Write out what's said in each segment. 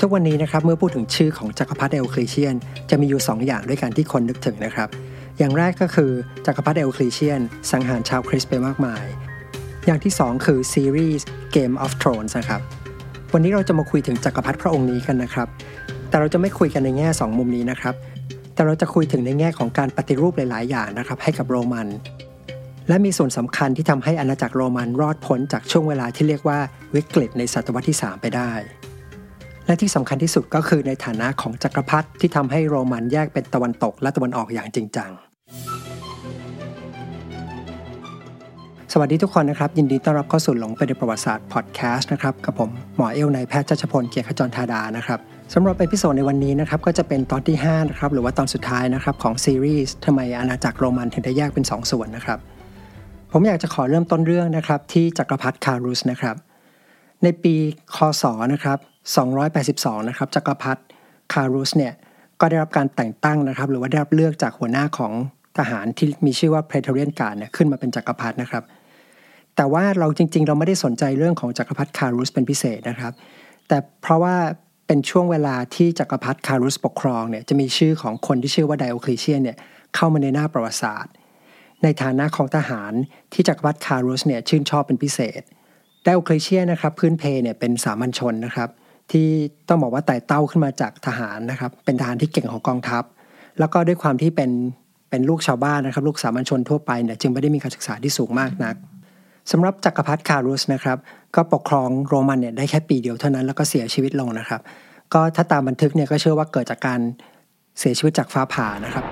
ทุกวันนี้นะครับเมื่อพูดถึงชื่อของจักรพรรดิเอลคลีเชียน จะมีอยู่ 2 อย่างด้วยกันที่คนนึกถึงนะครับ อย่างแรกก็คือจักรพรรดิเอลคลีเชียน สังหารชาวคริสต์ไปมากมาย อย่างที่ 2 คือซีรีส์ Game of Thrones นะครับวันนี้เราจะมาคุยถึงจักรพรรดิพระองค์นี้กันนะครับ แต่เราจะไม่คุยกันในแง่ 2 มุมนี้นะครับ แต่เราจะคุยถึงในแง่ของการปฏิรูปหลาย ๆ อย่างนะครับให้กับโรมัน และมีส่วนสำคัญที่ทำให้อาณาจักรโรมันรอดพ้นจากช่วงเวลาที่เรียกว่าวิกฤตในศตวรรษที่ 3 ไปได้ และที่สำคัญที่สุดก็คือในฐานะของจักรพรรดิที่ทำให้โรมันแยกเป็นตะวันตกและตะวันออกอย่างจริงจัง สวัสดีทุกคนนะครับ ยินดีต้อนรับเข้าสู่หลงไปในประวัติศาสตร์พอดแคสต์นะครับกับผมหมอเอลนายแพทย์จัชพลเกียรติขจรธาดานะครับสำหรับ episode ในวันนี้นะครับก็จะเป็นตอนที่5นะครับหรือว่าตอนสุดท้ายนะครับของซีรีส์ทำไมอาณาจักรโรมันถึงได้แยกเป็น 2 ส่วนนะครับผมอยากจะขอเริ่มต้นเรื่องนะครับที่จักรพรรดิคารุสนะครับในปีคศนะครับ 282 นะครับจักรพรรดิคารุสเนี่ยก็ได้รับการแต่งตั้งนะครับ หรือว่าได้รับเลือกจากหัวหน้าของทหารที่มีชื่อว่าเพเทเรียนการเนี่ยขึ้นมาเป็นจักรพรรดินะครับ แต่ว่าเราจริง ๆ เราไม่ได้สนใจเรื่องของจักรพรรดิคารุสเป็นพิเศษนะครับ แต่เพราะว่าเป็นช่วงเวลาที่จักรพรรดิคารุสปกครองเนี่ยจะมีชื่อของคนที่ชื่อว่าไดโอคลีเชียนเนี่ยเข้ามาในหน้าประวัติศาสตร์ ในฐานะของทหารที่จักรพรรดิคารุสเนี่ยชื่นชอบเป็นพิเศษไดโอคลีเชียนนะครับพื้นเพเนี่ยเป็นสามัญชนนะครับ ที่ต้องบอกว่าไต่เต้าขึ้นมาจากทหารนะครับ เป็นทหารที่เก่งของกองทัพ แล้วก็ด้วยความที่เป็นเป็นลูกชาวบ้านนะครับ ลูกสามัญชนทั่วไปเนี่ยจึงไม่ได้มีการศึกษาที่สูงมากนักสำหรับจักรพรรดิคารุสนะครับ ก็ปกครองโรมันเนี่ยได้แค่ปีเดียวเท่านั้นแล้วก็เสียชีวิตลงนะครับ ก็ถ้าตามบันทึกเนี่ยก็เชื่อว่าเกิดจากการเสียชีวิตจากฟ้าผ่านะครับ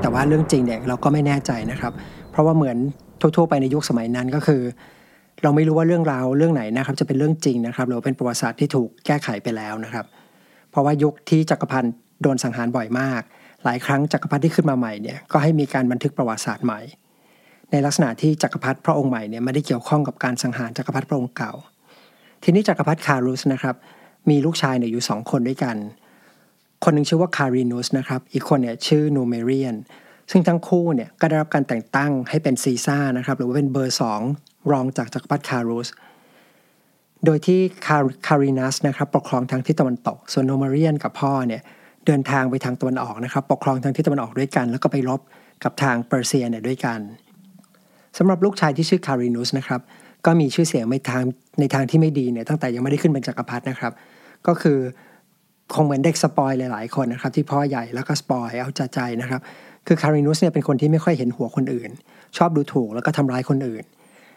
แต่ว่าเรื่องจริงเนี่ยเราก็ไม่แน่ใจนะครับ เพราะว่าเหมือนทั่วๆไปในยุคสมัยนั้นก็คือ เราไม่รู้ว่าเรื่องราวเรื่องไหนนะครับ จะเป็นเรื่องจริงนะครับหรือเป็นประวัติศาสตร์ที่ถูกแก้ไขไปแล้วนะครับ เพราะว่ายุคที่จักรพันธ์โดนสังหารบ่อยมาก หลายครั้งจักรพรรดิที่ขึ้นมาใหม่เนี่ยก็ให้มีการบันทึกประวัติศาสตร์ใหม่ ในลักษณะที่จักรพรรดิพระองค์ใหม่เนี่ยไม่ได้เกี่ยวข้องกับการสังหารจักรพรรดิพระองค์เก่า ทีนี้จักรพรรดิคารุสนะครับมีลูกชายเนี่ยอยู่สองคนด้วยกัน คนหนึ่งชื่อว่าคารินุสนะครับอีกคนเนี่ยชื่อนูเมเรียนซึ่งทั้งคู่เนี่ยก็ได้รับการแต่งตั้งให้เป็นซีซ่านะครับหรือว่าเป็นเบอร์สอง รองจากจักรพรรดิคารุสโดยที่คารินัสนะครับปกครองทางทิศตะวันตก ส่วนนูเมเรียนกับพ่อเนี่ยเดินทางไปทางตะวันออกนะครับ ปกครองทางทิศตะวันออกด้วยกัน แล้วก็ไปรบกับทางเปอร์เซียเนี่ยด้วยกันสำหรับลูกชายที่ชื่อคารินุสนะครับก็มีชื่อเสียงในทางในทางที่ไม่ดีเนี่ยตั้งแต่ยังไม่ได้ขึ้นเป็นจักรพรรดินะครับ ก็คือคงเหมือนเด็ก spoil หลายๆคนนะครับที่พ่อใหญ่แล้วก็ spoil เอาใจใจนะครับ คือคารินุสเนี่ยเป็นคนที่ไม่ค่อยเห็นหัวคนอื่น ชอบดูถูกแล้วก็ทำร้ายคนอื่น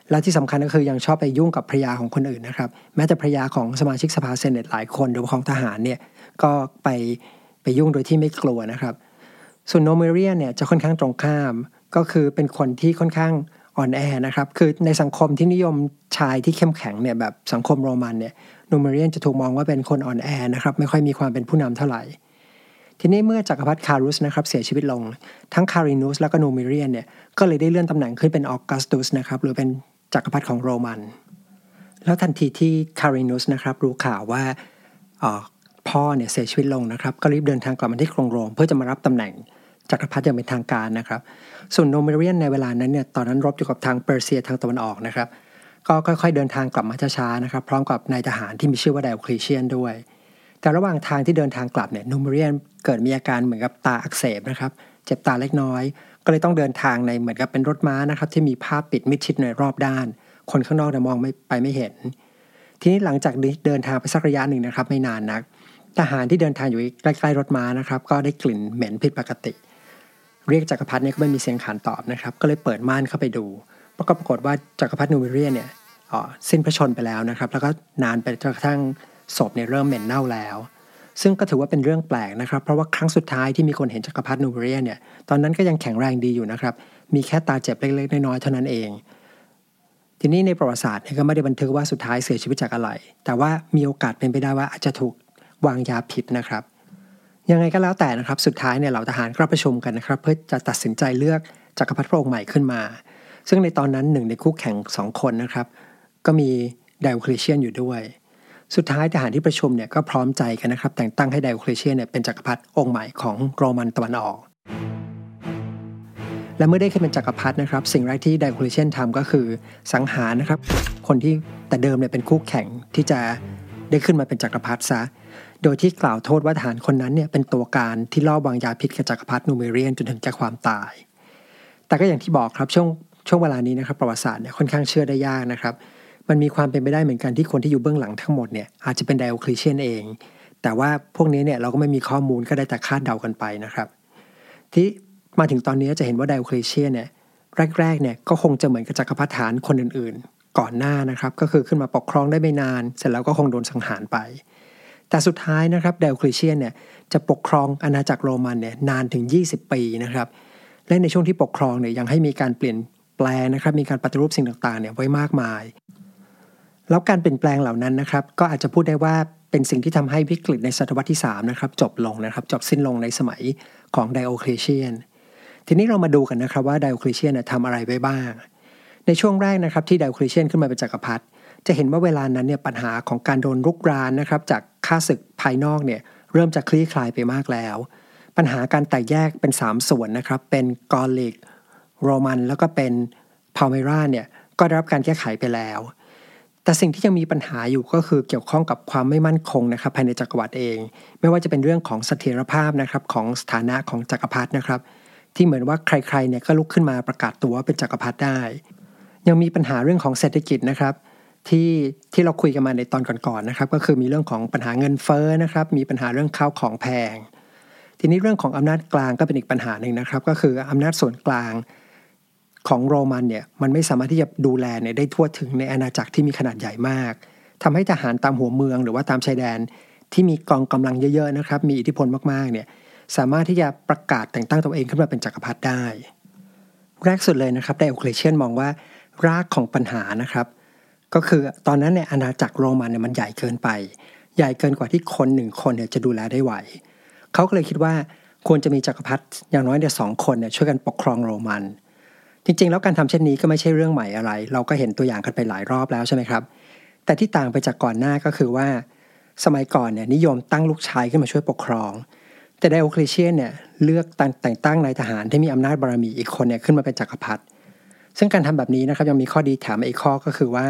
และที่สำคัญก็คือยังชอบไปยุ่งกับภรรยาของคนอื่นนะครับ แม้แต่ภรรยาของสมาชิกสภา Senate หลายคนหรือของทหารเนี่ยก็ไปไปยุ่งโดยที่ไม่กลัวนะครับ ส่วนโนเมเรียนเนี่ยจะค่อนข้างตรงข้าม ก็คือเป็นคนที่ค่อนข้างอ่อนแอนะครับ คือในสังคมที่นิยมชายที่เข้มแข็งเนี่ยแบบสังคมโรมันเนี่ยโนเมเรียนจะถูกมองว่าเป็นคนอ่อนแอนะครับ ไม่ค่อยมีความเป็นผู้นำเท่าไหร่ ทีนี้เมื่อจักรพรรดิคารุสนะครับเสียชีวิตลง ทั้งคารินุสและก็โนเมเรียนเนี่ยก็เลยได้เลื่อนตำแหน่งขึ้นเป็นออกัสตุสนะครับหรือเป็น จักรพรรดิของโรมัน แล้วทันทีที่คารินุสนะครับรู้ข่าวว่าพ่อเนี่ยเสียชีวิตลงนะครับ ก็รีบเดินทางกลับมาที่กรุงโรม เพื่อจะมารับตำแหน่งจักรพรรดิอย่างเป็นทางการนะครับ ส่วนโนเมเรียนในเวลานั้นเนี่ยตอนนั้นรบอยู่กับทางเปอร์เซียทางตะวันออกนะครับ ก็ค่อยๆเดินทางกลับมาช้าๆนะครับ พร้อมกับนายทหารที่มีชื่อว่าไดโอคลีเชียนด้วย แต่ระหว่างทางที่เดินทางกลับเนี่ยโนเมเรียนเกิดมีอาการเหมือนกับตาอักเสบนะครับ เจ็บตาเล็กน้อย ก็เลยต้องเดินทางในเหมือนกับเป็นรถม้านะครับ ที่มีผ้าปิดมิดชิดในรอบด้าน คนข้างนอกเนี่ยมองไม่ไปไม่เห็น ทีนี้หลังจากเดินทางไปสักระยะหนึ่งนะครับ ไม่นานนัก ทหารที่เดินทางอยู่ใกล้ๆรถม้านะครับ ก็ได้กลิ่นเหม็นผิดปกติ เรียกจักรพรรดิเนี่ยก็ไม่มีเสียงขานตอบนะครับ ก็เลยเปิดม่านเข้าไปดูปรากฏปรากฏว่าจักรพรรดินูเวเรียเนี่ยสิ้นพระชนไปแล้วนะครับ แล้วก็นานไปจนกระทั่งศพเนี่ยเริ่มเหม็นเน่าแล้ว ซึ่งก็ถือว่าเป็นเรื่องแปลกนะครับ เพราะว่าครั้งสุดท้ายที่มีคนเห็นจักรพรรดินูเวเรียเนี่ยตอนนั้นก็ยังแข็งแรงดีอยู่นะครับ มีแค่ตาเจ็บเล็กๆ น้อยๆเท่านั้นเอง ทีนี้ในประวัติศาสตร์ก็ไม่ได้บันทึกว่าสุดท้ายเสียชีวิตจากอะไร แต่ว่ามีโอกาสเป็นไปได้ว่าอาจจะถูกวางยาผิดนะครับ ยังไงก็แล้วแต่นะครับสุดท้ายเนี่ยเหล่าทหารก็ประชุมกันนะครับ เพื่อจะตัดสินใจเลือกจักรพรรดิพระองค์ใหม่ขึ้นมา ซึ่งในตอนนั้นหนึ่งในคู่แข่งสองคนนะครับ ก็มีไดโอคลีเชียนอยู่ด้วย สุดท้ายทหารที่ประชุมเนี่ยก็พร้อมใจกันนะครับ แต่งตั้งให้ไดโอคลีเชียนเนี่ยเป็นจักรพรรดิองค์ใหม่ของโรมันตะวันออก และเมื่อได้ขึ้นเป็นจกักรพรรดินะครับ สิ่งแรกที่ไดโคลเชนทำก็คือสังหารนะครับ คนที่แต่เดิมเนี่ยเป็นคู่แข่งที่จะได้ขึ้นมาเป็นจักรพรรดิซะโดยที่กล่าวโทษว่าทหารคนนั้นเนี่ยเป็นตัวการที่ล่อวางยาพิษกับจักรพรรดินูเมเรียนจนถึงแก่ความตาย แต่ก็อย่างที่บอกครับช่วงช่วงเวลานี้นะครับประวัติศาสตร์เนี่ยค่อนข้างเชื่อได้ยากนะครับ มันมีความเป็นไปได้เหมือนกันที่คนที่อยู่เบื้องหลังทั้งหมดเนี่ยอาจจะเป็นไดโอคลิเชียนเอง แต่ว่าพวกนี้เนี่ยเราก็ไม่มีข้อมูลก็ได้แต่คาดเดากันไปนะครับ ที่มาถึงตอนนี้จะเห็นว่าไดโอคลิเชียนเนี่ยแรกๆเนี่ยก็คงจะเหมือนกับจักรพรรดิฐานคนอื่นๆ ก่อนหน้านะครับ ก็คือขึ้นมาปกครองได้ไม่นาน เสร็จแล้วก็คงโดนสังหารไป แต่สุดท้ายนะครับไดโอคลิเชียนเนี่ยจะปกครองอาณาจักรโรมันเนี่ยนานถึง 20 ปีนะครับและในช่วงที่ปกครองเนี่ยยังให้มีการเปลี่ยนแปลงนะครับมีการปฏิรูปสิ่งต่างๆเนี่ยไว้มากมาย แล้วการเปลี่ยนแปลงเหล่านั้นนะครับ ก็อาจจะพูดได้ว่าเป็นสิ่งที่ทำให้วิกฤตในศตวรรษที่3นะครับจบลงนะครับ จบสิ้นลงในสมัยของไดโอคลิเชียน ทีนี้เรามาดูกันนะครับว่าไดโอคลิเชียนทำอะไรไว้บ้าง ในช่วงแรกนะครับที่ไดโอคลิเชียนขึ้นมาเป็นจักรพรรดิจะเห็นว่าเวลานั้นเนี่ยปัญหาของการโดนรุกรานนะครับจากข้าศึกภายนอกเนี่ยเริ่มจะคลี่คลายไปมากแล้ว ปัญหาการแตกแยกเป็น 3 ส่วนนะครับเป็นกอลิกโรมันแล้วก็เป็นพาเมราเนี่ยก็ได้รับการแก้ไขไปแล้ว แต่สิ่งที่ยังมีปัญหาอยู่ก็คือเกี่ยวข้องกับความไม่มั่นคงนะครับภายในจักรวรรดิเอง ไม่ว่าจะเป็นเรื่องของเสถียรภาพนะครับของสถานะของจักรพรรดินะครับ ที่เหมือนว่าใครๆเนี่ยก็ลุกขึ้นมาประกาศตัวว่าเป็นจักรพรรดิได้ ยังมีปัญหาเรื่องของเศรษฐกิจนะครับที่ที่เราคุยกันมาในตอนก่อนๆนะครับ ก็คือมีเรื่องของปัญหาเงินเฟ้อนะครับ มีปัญหาเรื่องข้าวของแพง ทีนี้เรื่องของอำนาจกลางก็เป็นอีกปัญหาหนึ่งนะครับ ก็คืออำนาจส่วนกลาง ของโรมันเนี่ยมันไม่สามารถที่จะดูแลเนี่ยได้ทั่วถึงในอาณาจักรที่มีขนาดใหญ่มากทำให้ทหารตามหัวเมืองหรือว่าตามชายแดน ที่มีกองกำลังเยอะๆนะครับ มีอิทธิพลมากๆเนี่ยสามารถที่จะประกาศแต่งตั้งตัวเองขึ้นมาเป็นจกักรพรรดิได้ แรกสุดเลยนะครับไดโอเคลเชียนมองว่ารากของปัญหานะครับ ก็คือตอนนั้นเนี่ยอาณาจักรโรมันเนี่ยมันใหญ่เกินไป ใหญ่เกินกว่าที่คนหนึ่งคนเนี่ยจะดูแลได้ไหวเขาก็เลยคิดว่าควรจะมีจกักรพรรดิอย่างน้อยเนี่ยสองคนเนี่ยช่วยกันปกครองโรมัน จริง ๆ แล้วการทำเช่นนี้ก็ไม่ใช่เรื่องใหม่อะไร เราก็เห็นตัวอย่างกันไปหลายรอบแล้วใช่ไหมครับ แต่ที่ต่างไปจากก่อนหน้าก็คือว่า สมัยก่อนเนี่ยนิยมตั้งลูกชายขึ้นมาช่วยปกครอง แต่ไดโอคลิเชียนเนี่ยเลือกแต่งตั้งนายทหารที่มีอำนาจบารมีอีกคนเนี่ยขึ้นมาเป็นจกักรพรรดิซึ่งการทำแบบนี้นะครับยังมีข้อดีแถมอีกข้อก็คือว่า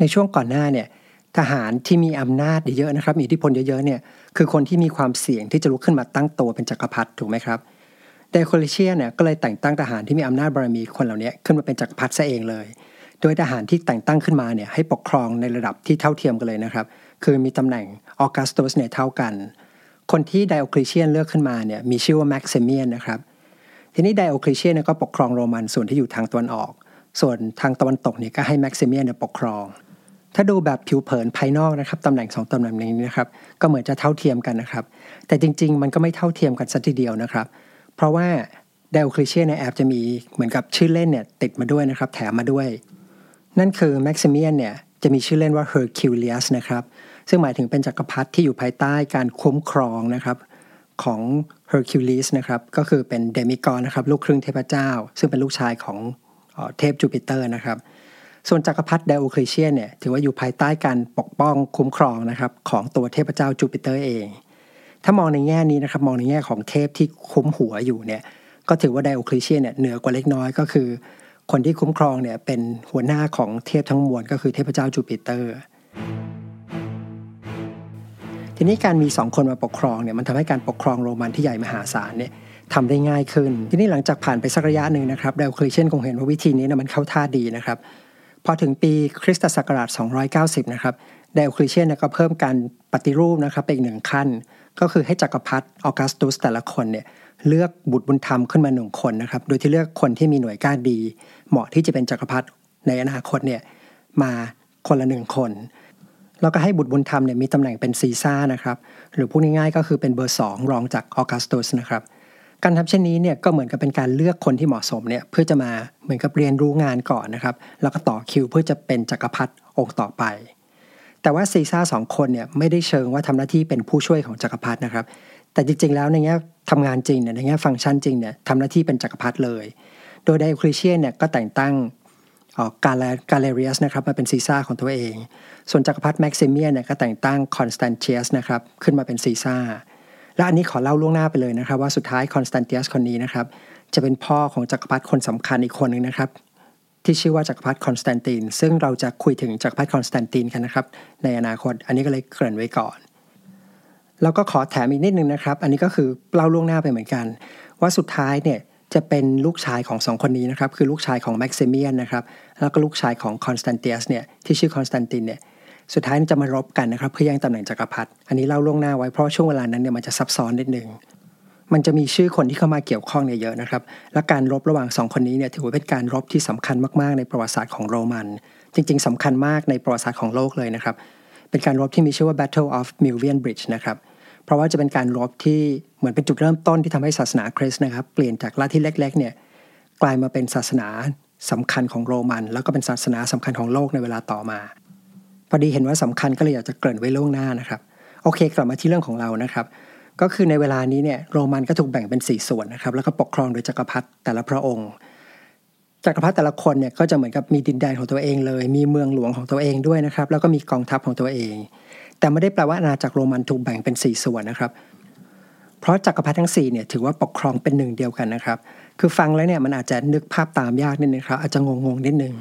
ในช่วงก่อนหน้าเนี่ยทหารที่มีอำนาจเยอะนะครับมีอิทธิพลเยอะๆเนี่ยคือคนที่มีความเสี่ยงที่จะลุกขึ้นมาตั้งตัวเป็นจกักรพรรดิถูกไหมครับ ไดโอคลิเชียเนี่ยก็เลยแต่งตั้งทหารที่มีอำนาจบารมีคนเหล่านี้ขึ้นมาเป็นจักรพรรดิซะเองเลย โดยทหารที่แต่งตั้งขึ้นมาเนี่ยให้ปกครองในระดับที่เท่าเทียมกันเลยนะครับ คือมีตำแหน่งออกัสตุสเนี่ยเท่ากัน คนที่ไดโอคลิเชียนเลือกขึ้นมาเนี่ยมีชื่อว่าแม็กซิเมียนนะครับ ทีนี้ไดโอคลิเชียนก็ปกครองโรมันส่วนที่อยู่ทางตะวันออก ส่วนทางตะวันตกเนี่ยก็ให้แม็กซิเมียนปกครองถ้าดูแบบผิวเผินภายนอกนะครับตำแหน่งสองตำแหน่งนี้นะครับก็เหมือนจะเท่าเทียมกันนะครับ แต่จริง ๆ มันก็ไม่เท่าเทียมกันสักทีเดียวนะครับ เพราะว่าไดโอคลิเชียนเนี่ยก็จะมีเหมือนกับชื่อเล่นเนี่ยติดมาด้วยนะครับ แถมมาด้วย นั่นคือแม็กซิเมียนเนี่ยจะมีชื่อเล่นว่าเฮอร์คิวเลียสนะครับ ซึ่งหมายถึงเป็นจักรพรรดิที่อยู่ภายใต้การคุ้มครองนะครับของเฮอร์คิวลิสนะครับก็คือเป็น demigod นะครับลูกครึ่งเทพเจ้า ซึ่งเป็นลูกชายของเทพจูปิเตอร์นะครับ ส่วนจักรพรรดิไดโอคลิเชียนเนี่ยถือว่าอยู่ภายใต้การปกป้องคุ้มครองนะครับของตัวเทพเจ้าจูปิเตอร์เอง ถ้ามองในแง่นี้นะครับมองในแง่ของเทพที่คุ้มหัวอยู่เนี่ยก็ถือว่าไดโอคลิเชียนเนี่ยเหนือกว่าเล็กน้อยก็คือ คนที่คุ้มครองเนี่ยเป็นหัวหน้าของเทพทั้งมวลก็คือเทพเจ้าจูปิเตอร์ ทีนี้การมีสองคนมาปกครองเนี่ยมันทำให้การปกครองโรมันที่ใหญ่มหาศาลเนี่ยทำได้ง่ายขึ้น ทีนี้หลังจากผ่านไปสักระยะหนึ่งนะครับเดลคลิเชนคงเห็นว่าวิธีนี้นะมันเข้าท่าดีนะครับพอถึงปีคริสตศักราช 290 นะครับเดลคลิเชนก็เพิ่มการปฏิรูปนะครับไปอีกหนึ่งขั้น ก็คือให้จักรพรรดิออกัสตุสแต่ละคนเนี่ยเลือกบุตรบุญธรรมขึ้นมาหนึ่งคนนะครับ โดยที่เลือกคนที่มีหน่วยก้านดี เหมาะที่จะเป็นจักรพรรดิในอนาคตเนี่ยมาคนละหนึ่งคน แล้วก็ให้บุตรบุญธรรมเนี่ยมีตำแหน่งเป็นซีซ่านะครับ หรือพูดง่ายๆก็คือเป็นเบอร์สองรองจากออกัสตุสนะครับ การทำเช่นนี้เนี่ยก็เหมือนกับเป็นการเลือกคนที่เหมาะสมเนี่ยเพื่อจะมาเหมือนกับเรียนรู้งานก่อนนะครับ แล้วก็ต่อคิวเพื่อจะเป็นจักรพรรดิองค์ต่อไป แต่ว่าซีซ่าสองคนเนี่ยไม่ได้เชิงว่าทำหน้าที่เป็นผู้ช่วยของจักรพรรดินะครับ แต่จริงๆแล้วในแง่ทำงานจริงเนี่ยในแง่ฟังก์ชันจริงเนี่ยทำหน้าที่เป็นจักรพรรดิเลย โดยไดโอคลิเชียนเนี่ยก็แต่งตั้งกาลกาเลเรียสนะครับมาเป็นซีซ่าของตัวเอง ส่วนจักรพรรดิแม็กซิเมียนเนี่ยก็แต่งตั้งคอนสแตนเทียสนะครับขึ้นมาเป็นซีซ่าและอันนี้ขอเล่าล่วงหน้าไปเลยนะครับ ว่าสุดท้ายคอนสแตนเทียสคนนี้นะครับจะเป็นพ่อของจักรพรรดิคนสำคัญอีกคนหนึ่งนะครับ ที่ชื่อว่าจักรพรรดิคอนสแตนติน ซึ่งเราจะคุยถึงจักรพรรดิคอนสแตนตินกันนะครับ ในอนาคต อันนี้ก็เลยเกริ่นไว้ก่อน แล้วก็ขอแถมอีกนิดนึงนะครับ อันนี้ก็คือเล่าล่วงหน้าไปเหมือนกัน ว่าสุดท้ายเนี่ยจะเป็นลูกชายของสองคนนี้นะครับ คือลูกชายของแม็กซิเมียนนะครับ แล้วก็ลูกชายของคอนสแตนเตียสเนี่ยที่ชื่อคอนสแตนตินเนี่ยสุดท้ายจะมารบกันนะครับ เพื่อแย่งตำแหน่งจักรพรรดิอันนี้เล่าล่วงหน้าไว้เพราะช่วงเวลานั้นเนี่ยมันจะซับซ้อนนิดนึง มันจะมีชื่อคนที่เข้ามาเกี่ยวข้องเนี่ยเยอะนะครับ และการรบระหว่างสองคนนี้เนี่ยถือว่าเป็นการรบที่สำคัญมากๆ ในประวัติศาสตร์ของโรมัน จริง ๆสำคัญมากในประวัติศาสตร์ของโลกเลยนะครับ เป็นการรบที่มีชื่อว่า Battle of Milvian Bridge นะครับ เพราะว่าจะเป็นการรบที่เหมือนเป็นจุดเริ่มต้นที่ทำให้ศาสนาคริสต์นะครับ เปลี่ยนจากลัทธิเล็กๆเนี่ยกลายมาเป็นศาสนาสำคัญของโรมัน แล้วก็เป็นศาสนาสำคัญของโลกในเวลาต่อมา พอดีเห็นว่าสำคัญก็เลยอยากจะเกริ่นไว้ล่วงหน้านะครับ โอเค กลับมาที่เรื่องของเรานะครับ ก็คือในเวลานี้เนี่ยโรมันก็ถูกแบ่งเป็น 4 ส่วนนะครับ แล้วก็ปกครองโดยจักรพรรดิแต่ละพระองค์จักรพรรดิแต่ละคนเนี่ยก็จะเหมือนกับมีดินแดนของตัวเองเลย มีเมืองหลวงของตัวเองด้วยนะครับ แล้วก็มีกองทัพของตัวเอง แต่ไม่ได้แปลว่าอาณาจักรโรมันถูกแบ่งเป็น 4 ส่วนนะครับ เพราะจักรพรรดิทั้ง4เนี่ยถือว่าปกครองเป็นหนึ่งเดียวกันนะครับ คือฟังแล้วเนี่ยมันอาจจะนึกภาพตามยากนิดนึงครับอาจจะงงๆนิดนึง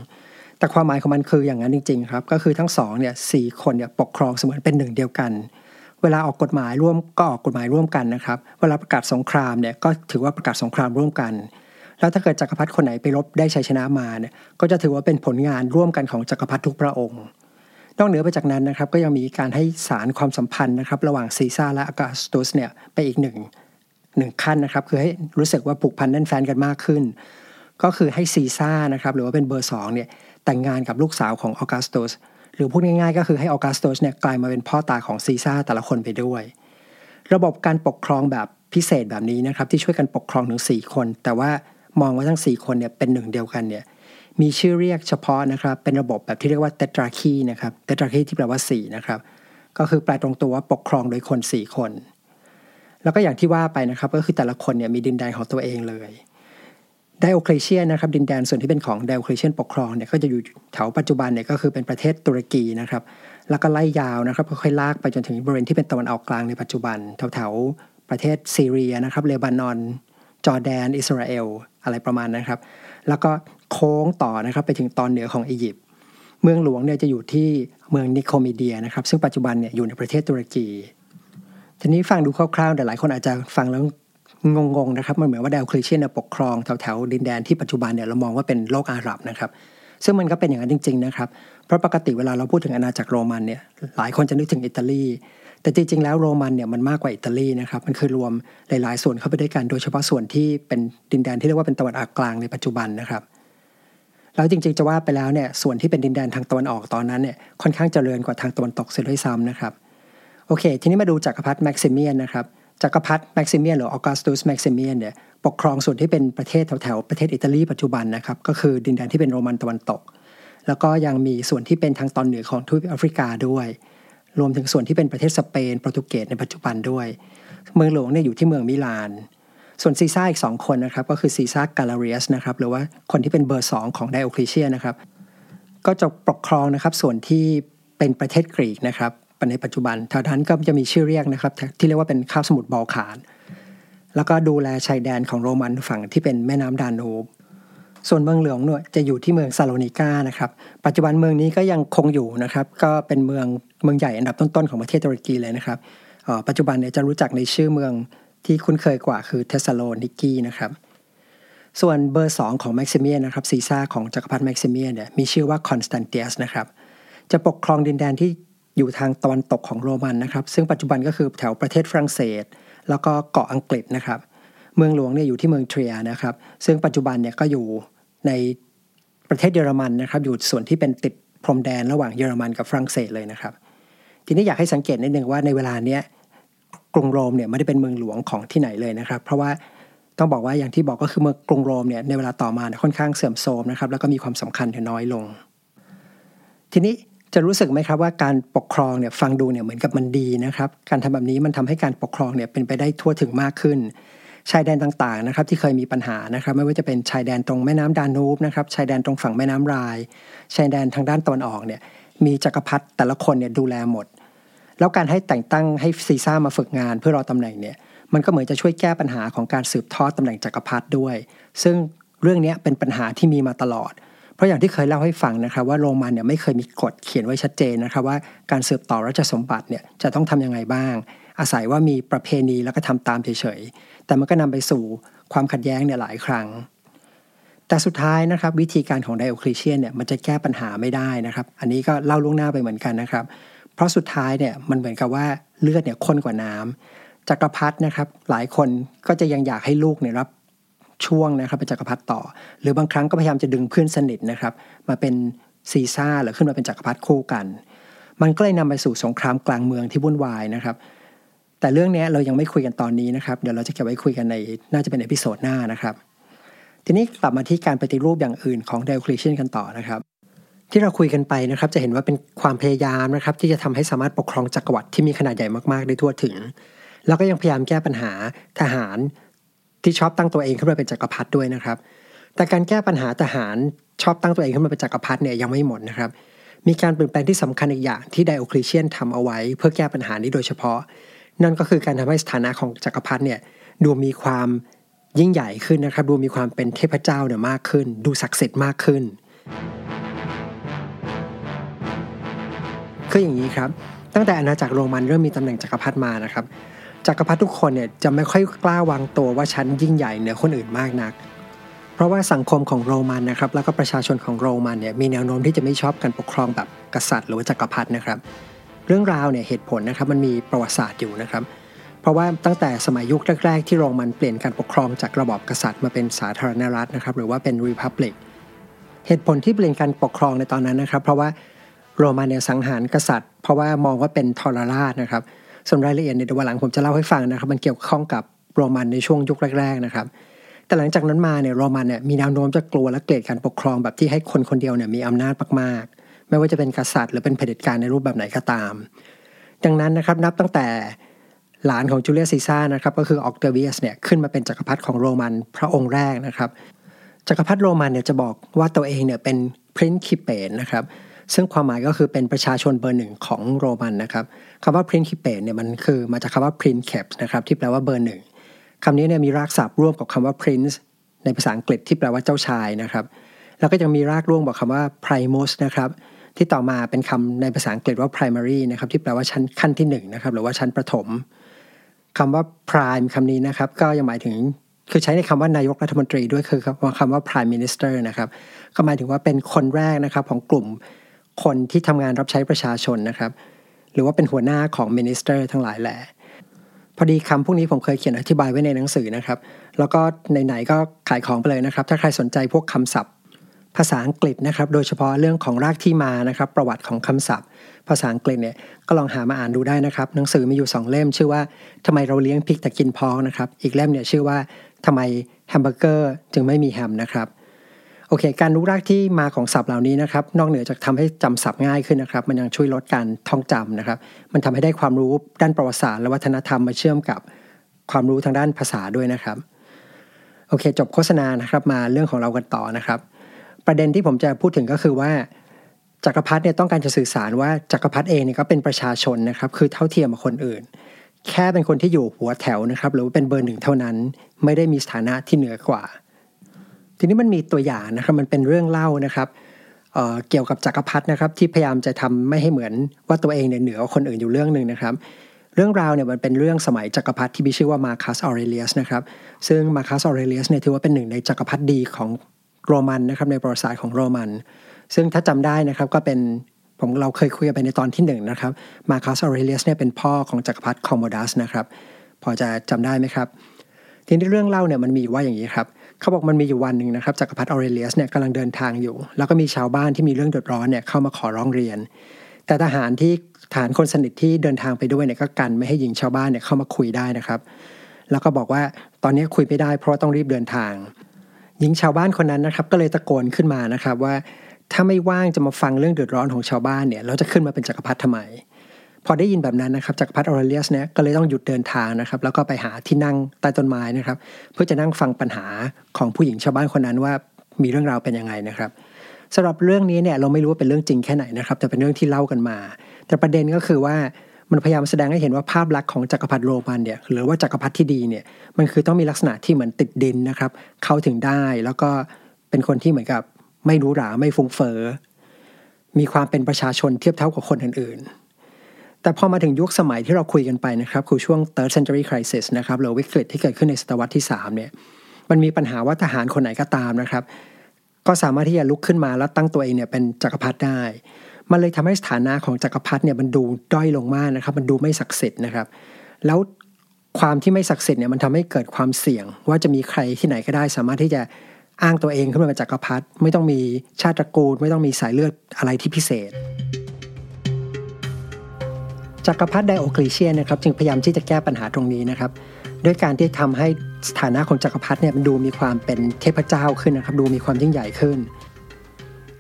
แต่ความหมายของมันคืออย่างนั้นจริง ๆ ครับ ก็คือทั้งสองเนี่ยสี่คนเนี่ยปกครองเสมือนเป็นหนึ่งเดียวกัน เวลาออกกฎหมายร่วมก็ออกกฎหมายร่วมกันนะครับ เวลาประกาศสงครามเนี่ยก็ถือว่าประกาศสงครามร่วมกัน แล้วถ้าเกิดจักรพรรดิคนไหนไปรบได้ชัยชนะมาเนี่ยก็จะถือว่าเป็นผลงานร่วมกันของจักรพรรดิทุกพระองค์ นอกเหนือไปจากนั้นนะครับก็ยังมีการให้สารความสัมพันธ์นะครับระหว่างซีซ่าและอากาสตุสเนี่ยไปอีกหนึ่งหนึ่งขั้นนะครับคือให้รู้สึกว่าผูกพันแน่นแฟนกันมากขึ้น ก็คือให้ซีซ่านะครับหรือว่าเป็นเบอร์สองเนี่ยแต่งงานกับลูกสาวของออกัสตุส หรือพูดง่ายๆ ก็คือให้ออกัสตุสเนี่ยกลายมาเป็นพ่อตาของซีซ่าแต่ละคนไปด้วย ระบบการปกครองแบบพิเศษแบบนี้นะครับที่ช่วยกันปกครองถึง 4 คน แต่ว่ามองว่าทั้ง 4 คนเนี่ยเป็นหนึ่งเดียวกันเนี่ยมีชื่อเรียกเฉพาะนะครับเป็นระบบแบบที่เรียกว่าเตตราคีนะครับเตตราคีที่แปลว่า4นะครับก็คือแปลตรงตัวว่าปกครองโดยคน 4 คน แล้วก็อย่างที่ว่าไปนะครับก็คือแต่ละคนเนี่ยมีดินแดนของตัวเองเลย ไดโอเคลเชียนนะครับดินแดนส่วนที่เป็นของไดโอเคลเชียนปกครองเนี่ยก็จะอยู่แถวปัจจุบันเนี่ยก็คือเป็นประเทศตุรกีนะครับแล้วก็ไล่ยาวนะครับค่อยๆลากไปจนถึงบริเวณที่เป็นตะวันออกกลางในปัจจุบันแถวๆประเทศซีเรียนะครับเลบานอน จอร์แดน อิสราเอล อะไรประมาณนะครับ แล้วก็โค้งต่อนะครับไปถึงตอนเหนือของอียิปต์เมืองหลวงเนี่ยจะอยู่ที่เมืองนิโคมีเดียนะครับซึ่งปัจจุบันเนี่ยอยู่ในประเทศตุรกีทีนี้ฟังดูคร่าวๆแต่หลายคนอาจจะฟังแล้ว งงๆนะครับมันเหมือนว่าดาวคลิเชียนปกครองแถวๆดินแดนที่ปัจจุบันเนี่ยเรามองว่าเป็นโลกอาหรับนะครับซึ่งมันก็เป็นอย่างนั้นจริง ๆนะครับ เพราะปกติเวลาเราพูดถึงอาณาจักรโรมันเนี่ยหลายคนจะนึกถึงอิตาลี แต่จริง ๆ แล้วโรมันเนี่ยมันมากกว่าอิตาลีนะครับมันคือรวมหลายๆ ส่วนเข้าไปด้วยกันโดยเฉพาะส่วนที่เป็นดินแดนที่เรียกว่าเป็นตะวันออกกลางในปัจจุบันนะครับแล้วจริง ๆ จะว่าไปแล้วเนี่ยส่วนที่เป็นดินแดนทางตะวันออกตอนนั้นเนี่ยค่อนข้างเจริญกว่าทางตะวันตกเสียด้วยซ้ำนะครับโอเค ทีนี้มาดูจักรพรรดิแม็กซิเมียนนะครับ จักรพรรดิแม็กซิเมียนหรือออกัสตุสแม็กซิเมียนเนี่ยปกครองส่วนที่เป็นประเทศแถวๆประเทศอิตาลีปัจจุบันนะครับก็คือดินแดนที่เป็นโรมันตะวันตก แล้วก็ยังมีส่วนที่เป็นทางตอนเหนือของทวีปแอฟริกาด้วย รวมถึงส่วนที่เป็นประเทศสเปนโปรตุเกสในปัจจุบันด้วย เมืองหลวงเนี่ยอยู่ที่เมืองมิลาน ส่วนซีซ่าอีก 2 คนนะครับก็คือซีซ่ากาลาเรียสนะครับหรือว่าคนที่เป็นเบอร์ 2 ของไดโอคลิเชียนนะครับก็จะปกครองนะครับส่วนที่เป็นประเทศกรีกนะครับ ในปัจจุบันแถวนั้นก็จะมีชื่อเรียกนะครับ ที่เรียกว่าเป็นคาบสมุทรบอลข่านแล้วก็ดูแลชายแดนของโรมันฝั่งที่เป็นแม่น้ำดานูบส่วนเมืองหลวงเนี่ยจะอยู่ที่เมืองซาโลนิกานะครับ ปัจจุบันเมืองนี้ก็ยังคงอยู่นะครับ ก็เป็นเมืองเมืองใหญ่อันดับต้นๆของประเทศตุรกีเลยนะครับปัจจุบันเนี่ยจะรู้จักในชื่อเมืองที่คุ้นเคยกว่าคือเทสซาโลนิกีนะครับ ส่วนเบอร์สองของแม็กซิเมียนนะครับซีซ่าของจักรพรรดิแม็กซิเมียนเนี่ยมีชื่อว่าคอนสแตนเตียสนะครับ จะปกครองดินแดนที่ อยู่ทางตะวันตกของโรมันนะครับ ซึ่งปัจจุบันก็คือแถวประเทศฝรั่งเศส แล้วก็เกาะอังกฤษนะครับ เมืองหลวงเนี่ยอยู่ที่เมืองเทรียนะครับ ซึ่งปัจจุบันเนี่ยก็อยู่ในประเทศเยอรมันนะครับ อยู่ส่วนที่เป็นติดพรมแดนระหว่างเยอรมันกับฝรั่งเศสเลยนะครับ ทีนี้อยากให้สังเกตนิดนึงว่าในเวลาเนี้ยกรุงโรมเนี่ยไม่ได้เป็นเมืองหลวงของที่ไหนเลยนะครับ เพราะว่าต้องบอกว่าอย่างที่บอกก็คือเมืองกรุงโรมเนี่ยในเวลาต่อมาค่อนข้างเสื่อมโทรมนะครับแล้วก็มีความสำคัญน้อยลง ทีนี้ จะรู้สึกไหมครับว่าการปกครองเนี่ยฟังดูเนี่ยเหมือนกับมันดีนะครับ การทำแบบนี้มันทำให้การปกครองเนี่ยเป็นไปได้ทั่วถึงมากขึ้น ชายแดนต่างๆนะครับ ที่เคยมีปัญหานะครับ ไม่ว่าจะเป็นชายแดนตรงแม่น้ำดานูบนะครับชายแดนตรงฝั่งแม่น้ำราย ชายแดนทางด้านตะวันออกเนี่ยมีจักรพรรดิแต่ละคนเนี่ยดูแลหมด แล้วการให้แต่งตั้งให้ซีซ่ามาฝึกงานเพื่อรอตำแหน่งเนี่ยมันก็เหมือนจะช่วยแก้ปัญหาของการสืบทอดตำแหน่งจักรพรรดิด้วย ซึ่งเรื่องนี้เป็นปัญหาที่มีมาตลอดเพราะอย่างที่เคยเล่าให้ฟังนะครับว่าโรมันเนี่ยไม่เคยมีกฎเขียนไว้ชัดเจนนะครับว่าการสืบต่อราชสมบัติเนี่ยจะต้องทํำยังไงบ้าง อาศัยว่ามีประเพณีแล้วก็ทำตามเฉยๆ แต่มันก็นำไปสู่ความขัดแย้งเนี่ยหลายครั้ง แต่สุดท้ายนะครับวิธีการของไดโอคลีเชียนเนี่ยมันจะแก้ปัญหาไม่ได้นะครับ อันนี้ก็เล่าล่วงหน้าไปเหมือนกันนะครับ เพราะสุดท้ายเนี่ยมันเหมือนกับว่าเลือดเนี่ยข้นกว่าน้ำจักรพรรดินะครับหลายคนก็จะยังอยากให้ลูกเนี่ยรับ ช่วงนะครับเป็นจักรพรรดิต่อ หรือบางครั้งก็พยายามจะดึงเพื่อนสนิทนะครับมาเป็นซีซ่าหรือขึ้นมาเป็นจักรพรรดิคู่กัน มันก็เลยนำไปสู่สงครามกลางเมืองที่วุ่นวายนะครับ แต่เรื่องนี้เรายังไม่คุยกันตอนนี้นะครับ เดี๋ยวเราจะเก็บไว้คุยกันในน่าจะเป็น episode หน้านะครับ ทีนี้กลับมาที่การปฏิรูปอย่างอื่นของไดโอคลิเชียนกันต่อนะครับที่เราคุยกันไปนะครับจะเห็นว่าเป็นความพยายามนะครับที่จะทำให้สามารถปกครองจักรวรรดิที่มีขนาดใหญ่มากๆได้ทั่วถึง แล้วก็ยังพยายามแก้ปัญหาทหาร ที่ชอบตั้งตัวเองขึ้นมาเป็นจักรพรรดิด้วยนะครับ แต่การแก้ปัญหาทหารชอบตั้งตัวเองขึ้นมาเป็นจักรพรรดิเนี่ยยังไม่หมดนะครับ มีการเปลี่ยนแปลงที่สำคัญอีกอย่างที่ไดโอคลีเชียนทำเอาไว้ เพื่อแก้ปัญหานี้โดยเฉพาะ นั่นก็คือการทำให้สถานะของจักรพรรดิเนี่ยดูมีความยิ่งใหญ่ขึ้นนะครับ ดูมีความเป็นเทพเจ้าเนี่ยมากขึ้น ดูศักดิ์สิทธิ์มากขึ้นคืออย่างนี้ครับ ตั้งแต่อาณาจักรโรมันเริ่มมีตำแหน่งจักรพรรดิมานะครับ จักรพรรดิทุกคนเนี่ยจะไม่ค่อยกล้าวางตัวว่าฉันยิ่งใหญ่เหนือคนอื่นมากนัก เพราะว่าสังคมของโรมันนะครับแล้วก็ประชาชนของโรมันเนี่ยมีแนวโน้มที่จะไม่ชอบการปกครองแบบกษัตริย์ หรือว่าจักรพรรดินะครับ เรื่องราวเนี่ยเหตุผลนะครับมันมีประวัติศาสตร์อยู่นะครับ เพราะว่าตั้งแต่สมัยยุคแรก ๆ ที่โรมันเปลี่ยนการปกครองจากระบอบกษัตริย์มาเป็นสาธารณรัฐนะครับหรือว่าเป็นรีพับลิกเหตุผลที่เปลี่ยนการปกครองในตอนนั้นนะครับ เพราะว่าโรมันเนี่ยสังหารกษัตริย์ เพราะว่ามองว่าเป็นทรราชนะครับ ส่วนรายละเอียดเนี่ยเดี๋ยววันหลังผมจะเล่าให้ฟังนะครับ มันเกี่ยวข้องกับโรมันในช่วงยุคแรก ๆนะครับ แต่หลังจากนั้นมาเนี่ยโรมันเนี่ยมีแนวโน้มจะกลัวและเกลียดการปกครองแบบที่ให้คนคนเดียวเนี่ยมีอำนาจมากๆ ไม่ว่าจะเป็นกษัตริย์หรือเป็นเผด็จการในรูปแบบไหนก็ตาม ดังนั้นนะครับนับตั้งแต่หลานของจูเลียสซีซ่านะครับก็คือออกตาเวียสเนี่ยขึ้นมาเป็นจักรพรรดิของโรมันพระองค์แรกนะครับจกักรพรรดิโรมันเนี่ยจะบอกว่าตัวเองเนี่ยเป็นพรินซ์คิเปนนะครับ ซึ่งความหมายก็คือเป็นประชาชนเบอร์หนึ่งของโรมันนะครับคำว่า principe เนี่ยมันคือมาจากคำว่า princeps นะครับที่แปลว่าเบอร์หนึ่งคำนี้เนี่ยมีรากศัพท์ร่วมกับคำว่า prince ในภาษาอังกฤษที่แปลว่าเจ้าชายนะครับ แล้วก็ยังมีรากร่วมกับคำว่า primus นะครับที่ต่อมาเป็นคำในภาษาอังกฤษว่า primary นะครับที่แปลว่าชั้นขั้นที่1นนะครับหรือว่าชั้นประถมคำว่า prime คำนี้นะครับก็ยังหมายถึงคือใช้ในคำว่านายกรัฐมนตรีด้วยคือคำว่า prime minister นะครับก็หมายถึงว่าเป็นคนแรกนะครับของกลุ่ม คนที่ทำงานรับใช้ประชาชนนะครับ หรือว่าเป็นหัวหน้าของ minister ทั้งหลายแหละพอดีคำพวกนี้ผมเคยเขียนอธิบายไว้ในหนังสือนะครับ แล้วก็ไหนๆก็ขายของไปเลยนะครับ ถ้าใครสนใจพวกคำศัพท์ ภาษาอังกฤษนะครับ โดยเฉพาะเรื่องของรากที่มานะครับ ประวัติของคำศัพท์ ภาษาอังกฤษเนี่ยก็ลองหามาอ่านดูได้นะครับ หนังสือมีอยู่ 2 เล่ม ชื่อว่าทำไมเราเลี้ยงพริกแต่กินพองนะครับ อีกเล่มเนี่ยชื่อว่าทำไมแฮมเบอร์เกอร์จึงไม่มีแฮมนะครับ โอเค การรู้รากที่มาของศัพท์เหล่านี้นะครับ นอกเหนือจากทำให้จำศัพท์ง่ายขึ้นนะครับ มันยังช่วยลดการท่องจำนะครับ มันทำให้ได้ความรู้ด้านประวัติศาสตร์และวัฒนธรรมมาเชื่อมกับความรู้ทางด้านภาษาด้วยนะครับ โอเค จบโฆษณานะครับ มาเรื่องของเรากันต่อนะครับ ประเด็นที่ผมจะพูดถึงก็คือว่าจักรพรรดิเนี่ยต้องการจะสื่อสารว่าจักรพรรดิเองเนี่ยก็เป็นประชาชนนะครับ คือเท่าเทียมกับคนอื่น แค่เป็นคนที่อยู่หัวแถวนะครับ หรือว่าเป็นเบอร์หนึ่งเท่านั้น ไม่ได้มีสถานะที่เหนือกว่า ทีนี้มันมีตัวอย่างนะครับมันเป็นเรื่องเล่านะครับเเกี่ยวกับจักรพรรดินะครับ ที่พยายามจะทำไม่ให้เหมือนว่าตัวเองเนี่ยเหนือคนอื่นอยู่เรื่องหนึ่งนะครับ เรื่องราวเนี่ยมันเป็นเรื่องสมัยจักรพรรดิที่มีชื่อว่ามาคัสออเรเลียสนะครับซึ่งมาคัสออเรเลียสเนี่ยถือว่าเป็นหนึ่งในจักรพรรดิดีของโรมันนะครับในประวัติศาสตร์ของโรมัน ซึ่งถ้าจำได้นะครับก็เป็นผมเราเคยคุยกันไปในตอนที่1 นะครับมาคัสออเรเลียสเนี่ยเป็นพ่อของจักรพรรดิคอมโมดัสนะครับพอจะจำได้ไหมครับ ทีนี้เรื่องเล่าเนี่ยมันมีว่าอย่างนี้ครับ เขาบอกมันมีอยู่วันหนึ่งนะครับจักรพรรดิออเรเลียสเนี่ยกำลังเดินทางอยู่ แล้วก็มีชาวบ้านที่มีเรื่องเดือดร้อนเนี่ยเข้ามาขอร้องเรียน แต่ทหารที่ฐานคนสนิทที่เดินทางไปด้วยเนี่ยก็กันไม่ให้หญิงชาวบ้านเนี่ยเข้ามาคุยได้นะครับ แล้วก็บอกว่าตอนนี้คุยไม่ได้เพราะต้องรีบเดินทาง หญิงชาวบ้านคนนั้นนะครับ ก็เลยตะโกนขึ้นมานะครับว่าถ้าไม่ว่างจะมาฟังเรื่องเดือดร้อนของชาวบ้านเนี่ยเราจะขึ้นมาเป็นจักรพรรดิทำไม พอได้ยินแบบนั้นนะครับจักรพรรดิออเรเลียสเนี่ยก็เลยต้องหยุดเดินทางนะครับแล้วก็ไปหาที่นั่งใต้ต้นไม้นะครับ เพื่อจะนั่งฟังปัญหาของผู้หญิงชาวบ้านคนนั้นว่ามีเรื่องราวเป็นยังไงนะครับสำหรับเรื่องนี้เนี่ยเราไม่รู้ว่าเป็นเรื่องจริงแค่ไหนนะครับแต่เป็นเรื่องที่เล่ากันมา แต่ประเด็นก็คือว่ามันพยายามแสดงให้เห็นว่าภาพลักษณ์ของจักรพรรดิโรมันเนี่ยหรือว่าจักรพรรดิที่ดีเนี่ยมันคือต้องมีลักษณะที่เหมือนติดดินนะครับเข้าถึงได้แล้วก็เป็นคนที่เหมือนกับไม่รู้หราไม่ฟุ้งเฟอ้อมีความเป็นประชาชนเทียบเท่ากับคนอื่นๆ แต่พอมาถึงยุคสมัยที่เราคุยกันไปนะครับคือช่วง third century crisis นะครับหรือวิกฤตที่เกิดขึ้นในศตวรรษที่3เนี่ยมันมีปัญหาว่าทหารคนไหนก็ตามนะครับ ก็สามารถที่จะลุกขึ้นมาแล้วตั้งตัวเองเนี่ยเป็นจักรพรรดิได้ มันเลยทำให้สถานะของจักรพรรดิเนี่ยมันดูด้อยลงมากนะครับ มันดูไม่ศักดิ์สิทธิ์นะครับ แล้วความที่ไม่ศักดิ์สิทธิ์เนี่ยมันทำให้เกิดความเสี่ยง ว่าจะมีใครที่ไหนก็ได้ สามารถที่จะอ้างตัวเองขึ้นมาเป็นจักรพรรดิไม่ต้องมีชาติตระกูล ไม่ต้องมีสายเลือดอะไรที่พิเศษ จักรพรรดิไดโอคลีเชียนนะครับจึงพยายามที่จะแก้ปัญหาตรงนี้นะครับด้วยการที่ทำให้สถานะของจักรพรรดิเนี่ยมันดูมีความเป็นเทพเจ้าขึ้นนะครับ ดูมีความยิ่งใหญ่ขึ้น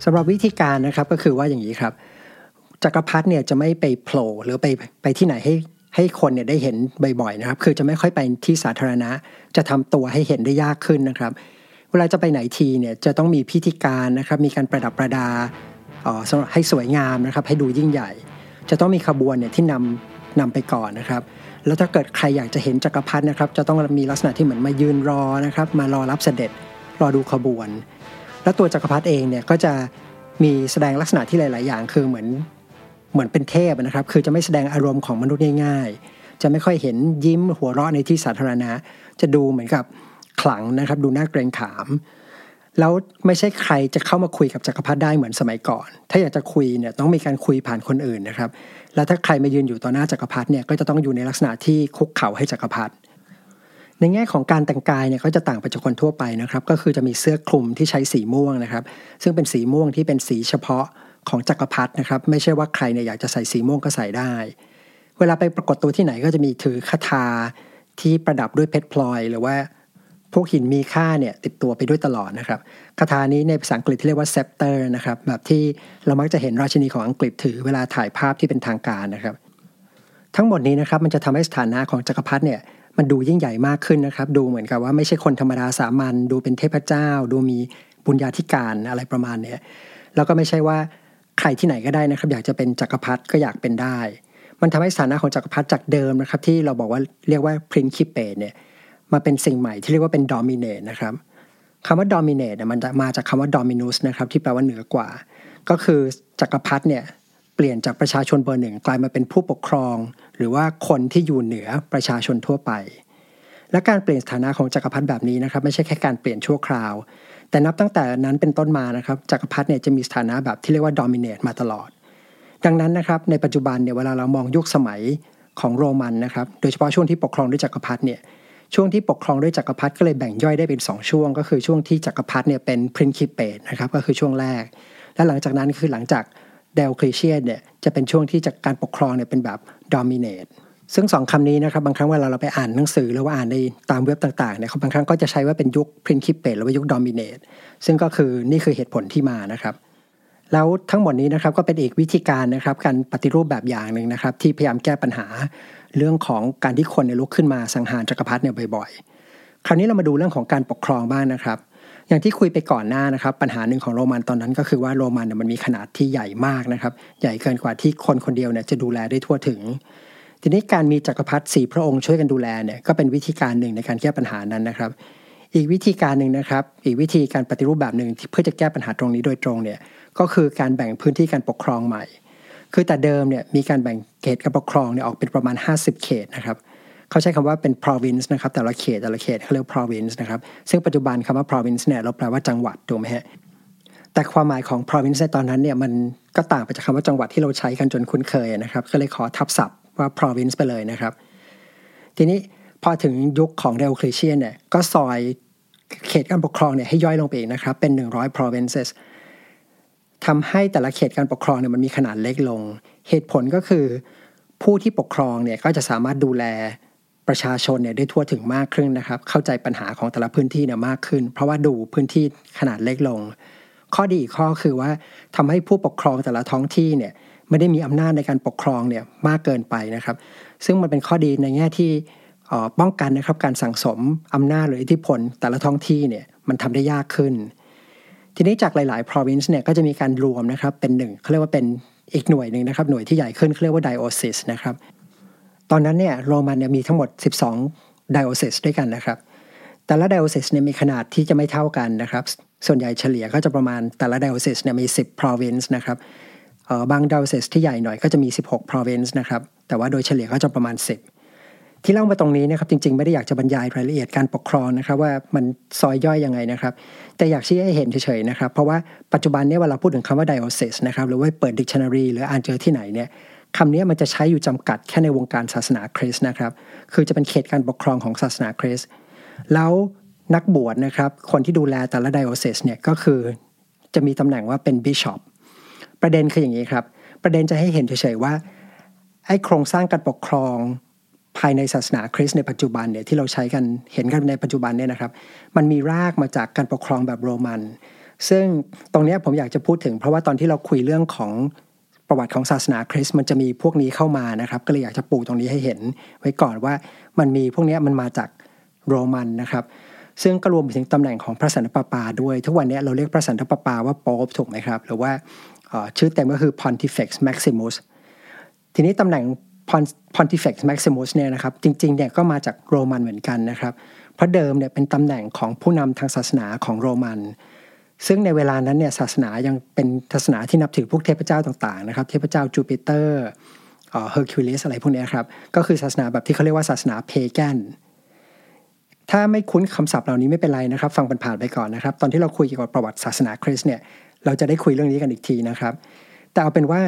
สำหรับวิธีการนะครับก็คือว่าอย่างนี้ครับ จักรพรรดิเนี่ยจะไม่ไปโผล่หรือไปไปที่ไหนให้ให้คนเนี่ยได้เห็นบ่อยๆนะครับ คือจะไม่ค่อยไปที่สาธารณะ จะทำตัวให้เห็นได้ยากขึ้นนะครับ เวลาจะไปไหนทีเนี่ยจะต้องมีพิธีการนะครับ มีการประดับประดาให้สวยงามนะครับ ให้ดูยิ่งใหญ่ จะต้องมีขบวนเนี่ยที่นำนำไปก่อนนะครับ แล้วถ้าเกิดใครอยากจะเห็นจักรพรรดินะครับ จะต้องมีลักษณะที่เหมือนมายืนรอนะครับ มารอรับเสด็จรอดูขบวน แล้วตัวจักรพรรดิเองเนี่ยก็จะมีแสดงลักษณะที่หลาย ๆ อย่างคือเหมือนเหมือนเป็นเทพนะครับ คือจะไม่แสดงอารมณ์ของมนุษย์ง่าย ๆ จะไม่ค่อยเห็นยิ้มหัวเราะในที่สาธารณะ จะดูเหมือนกับขลังนะครับ ดูน่าเกรงขาม แล้วไม่ใช่ใครจะเข้ามาคุยกับจักรพรรดิได้เหมือนสมัยก่อน ถ้าอยากจะคุยเนี่ยต้องมีการคุยผ่านคนอื่นนะครับ แล้วถ้าใครมายืนอยู่ต่อหน้าจักรพรรดิเนี่ยก็จะต้องอยู่ในลักษณะที่คุกเข่าให้จักรพรรดิ ในแง่ของการแต่งกายเนี่ยก็จะต่างไปจากคนทั่วไปนะครับ ก็คือจะมีเสื้อคลุมที่ใช้สีม่วงนะครับ ซึ่งเป็นสีม่วงที่เป็นสีเฉพาะของจักรพรรดินะครับ ไม่ใช่ว่าใครเนี่ยอยากจะใส่สีม่วงก็ใส่ได้ เวลาไปปรากฏตัวที่ไหนก็จะมีถือคทาที่ประดับด้วยเพชรพลอย หรือว่า พวกหินมีค่าเนี่ยติดตัวไปด้วยตลอดนะครับคทานี้ในภาษาอังกฤษที่เรียกว่า scepter นะครับแบบที่เรามักจะเห็นราชินีของอังกฤษถือเวลาถ่ายภาพที่เป็นทางการนะครับ ทั้งหมดนี้นะครับมันจะทำให้สถานะของจักรพรรดิเนี่ยมันดูยิ่งใหญ่มากขึ้นนะครับ ดูเหมือนกับว่าไม่ใช่คนธรรมดาสามัญดูเป็นเทพเจ้า ดูมีบุญญาธิการอะไรประมาณเนี้แล้วก็ไม่ใช่ว่าใครที่ไหนก็ได้นะครับ อยากจะเป็นจักรพรรดิก็อยากเป็นได้ มันทำให้สถานะของจักรพรรดิจากเดิมนะครับ ที่เราบอกว่าเรียกว่าพรินคิเปเนี่ย มาเป็นสิ่งใหม่ที่เรียกว่าเป็นดอมิเนตนะครับคำว่า dominate เนี่ยมันจะมาจากคำว่า dominus นะครับที่แปลว่าเหนือกว่า ก็คือจักรพรรดิเนี่ยเปลี่ยนจากประชาชนเบอร์หนึ่งกลายมาเป็นผู้ปกครอง หรือว่าคนที่อยู่เหนือประชาชนทั่วไป และการเปลี่ยนสถานะของจักรพรรดิแบบนี้นะครับไม่ใช่แค่การเปลี่ยนชั่วคราว แต่นับตั้งแต่นั้นเป็นต้นมานะครับจักรพรรดิเนี่ยจะมีสถานะแบบที่เรียกว่า dominate มาตลอด ดังนั้นนะครับในปัจจุบันเนี่ยเวลาเรามองยุคสมัยของโรมันนะครับโดยเฉพาะช่วงที่ปกครองด้วยจักรพรรดิเนี่ย ช่วงที่ปกครองด้วยจักรพรรดิก็เลยแบ่งย่อยได้เป็น 2 ช่วง ก็คือช่วงที่จักรพรรดิเนี่ยเป็นพรินคิเปตนะครับก็คือช่วงแรก และหลังจากนั้นคือหลังจากเดลคลีเชียนเนี่ยจะเป็นช่วงที่จากการปกครองเนี่ยเป็นแบบดอมิเนตซึ่งสองคำนี้นะครับบางครั้งเวลาเราไปอ่านหนังสือหรือว่าอ่านในตามเว็บต่างๆเนี่ยบางครั้งก็จะใช้ว่าเป็นยุคพรินคิเปตหรือว่ายุคดอมิเนตซึ่งก็คือนี่คือเหตุผลที่มานะครับ แล้วทั้งหมดนี้นะครับก็เป็นอีกวิธีการนะครับการปฏิรูปแบบอย่างหนึ่งนะครับ ที่พยายามแก้ปัญหาเรื่องของการที่คนเนี่ยลุกขึ้นมาสังหารจักรพรรดิเนี่ยบ่อยๆ คราวนี้เรามาดูเรื่องของการปกครองบ้างนะครับ อย่างที่คุยไปก่อนหน้านะครับ ปัญหาหนึ่งของโรมันตอนนั้นก็คือว่าโรมันเนี่ยมันมีขนาดที่ใหญ่มากนะครับ ใหญ่เกินกว่าที่คนคนเดียวเนี่ยจะดูแลได้ทั่วถึง ทีนี้การมีจักรพรรดิสี่พระองค์ช่วยกันดูแลเนี่ยก็เป็นวิธีการหนึ่งในการแก้ปัญหานั้นนะครับ อีกวิธีการหนึ่งนะครับ อีกวิธีการปฏิรูปแบบหนึ่งที่เพื่อจะแก้ปัญหาตรงนี้โดยตรงเนี่ยก็คือการแบ่งพื้นที่การปกครองใหม่ คือแต่เดิมเนี่ยมีการแบ่งเขตการปกครองเนี่ยออกเป็นประมาณ 50 เขตนะครับเขาใช้คำว่าเป็น province นะครับแต่ละเขตแต่ละเขตเขาเรียก province นะครับซึ่งปัจจุบันคำว่า province เนี่ยเราแปลว่าจังหวัดถูกไหมฮะแต่ความหมายของ province ในตอนนั้นเนี่ยมันก็ต่างไปจากคำว่าจังหวัดที่เราใช้กันจนคุ้นเคยนะครับก็เลยขอทับศัพท์ว่า province ไปเลยนะครับ ทีนี้ พอถึงยุคของเดลคลีเชียนเนี่ยก็ซอยเขตการปกครองเนี่ยให้ย่อยลงไปอีกนะครับ เป็น 100 provinces ทำให้แต่ละเขตการปกครองเนี่ยมันมีขนาดเล็กลง เหตุผลก็คือ ผู้ที่ปกครองเนี่ยก็จะสามารถดูแลประชาชนเนี่ยได้ทั่วถึงมากขึ้นนะครับ เข้าใจปัญหาของแต่ละพื้นที่เนี่ยมากขึ้น เพราะว่าดูพื้นที่ขนาดเล็กลง ข้อดีอีกข้อคือว่าทำให้ผู้ปกครองแต่ละท้องที่เนี่ยไม่ได้มีอำนาจในการปกครองเนี่ยมากเกินไปนะครับ ซึ่งมันเป็นข้อดีในแง่ที่ ป้องกันนะครับการสั่งสมอำนาจหรืออิทธิพล แต่ละท้องที่เนี่ยมันทำได้ยากขึ้น ทีนี้จากหลาย ๆ province เนี่ยก็จะมีการรวมนะครับเป็นหนึ่งเขาเรียกว่าเป็นอีกหน่วยหนึ่งนะครับหน่วยที่ใหญ่ขึ้นเขาเรียกว่า diocese นะครับตอนนั้นเนี่ยโรมันเนี่ยมีทั้งหมด 12 diocese ด้วยกันนะครับ แต่ละ diocese เนี่ยมีขนาดที่จะไม่เท่ากันนะครับ ส่วนใหญ่เฉลี่ยก็จะประมาณแต่ละ diocese เนี่ยมี 10 province นะครับบาง diocese ที่ใหญ่หน่อยก็จะมี 16 province นะครับแต่ว่าโดยเฉลี่ยก็จะประมาณ 10 ที่เล่ามาตรงนี้นะครับจริง ๆ ไม่ได้อยากจะบรรยายรายละเอียดการปกครองนะครับ ว่ามันซอยย่อยยังไงนะครับ แต่อยากชี้ให้เห็นเฉยๆนะครับเพราะว่าปัจจุบันนี้เวลาพูดถึงคำว่า diocese นะครับหรือว่าเปิด dictionary หรืออ่านเจอที่ไหนเนี่ยคำนี้มันจะใช้อยู่จำกัดแค่ในวงการศาสนาคริสต์นะครับ คือจะเป็นเขตการปกครองของศาสนาคริสต์แล้วนักบวชนะครับ คนที่ดูแลแต่ละไดโอเซสเนี่ยก็คือจะมีตำแหน่งว่าเป็นบิชอปประเด็นคืออย่างนี้ครับ ประเด็นจะให้เห็นเฉยๆว่าไอ้โครงสร้างการปกครอง ภายในศาสนาคริสต์ในปัจจุบันเนี่ยที่เราใช้กันเห็นกันในปัจจุบันเนี่ยนะครับ มันมีรากมาจากการปกครองแบบโรมัน ซึ่งตรงนี้ผมอยากจะพูดถึง เพราะว่าตอนที่เราคุยเรื่องของประวัติของศาสนาคริสต์มันจะมีพวกนี้เข้ามานะครับก็เลยอยากจะปูตรงนี้ให้เห็นไว้ก่อนว่ามันมีพวกนี้มันมาจากโรมันนะครับ ซึ่งก็รวมไปถึงตำแหน่งของพระสันตะปาปาด้วย ทุกวันนี้เราเรียกพระสันตะปาปาว่าโป๊ปถูกไหมครับ หรือว่าชื่อเต็มก็คือ Pontifex Maximus ทีนี้ตำแหน่ง Pontifex Maximus เนี่ยนะครับจริงๆเนี่ยก็มาจากโรมันเหมือนกันนะครับ เพราะเดิมเนี่ยเป็นตำแหน่งของผู้นำทางศาสนาของโรมัน ซึ่งในเวลานั้นเนี่ยศาสนายังเป็นศาสนาที่นับถือพวกเทพเจ้าต่างๆนะครับ เทพเจ้าจูปิเตอร์เฮอร์คิวลิสอะไรพวกนี้ครับ ก็คือศาสนาแบบที่เขาเรียกว่าศาสนา pagan ถ้าไม่คุ้นคำศัพท์เหล่านี้ไม่เป็นไรนะครับ ฟังผ่านๆไปก่อนนะครับ ตอนที่เราคุยเกี่ยวกับประวัติศาสนาคริสต์เนี่ยเราจะได้คุยเรื่องนี้กันอีกทีนะครับ แต่เอาเป็นว่า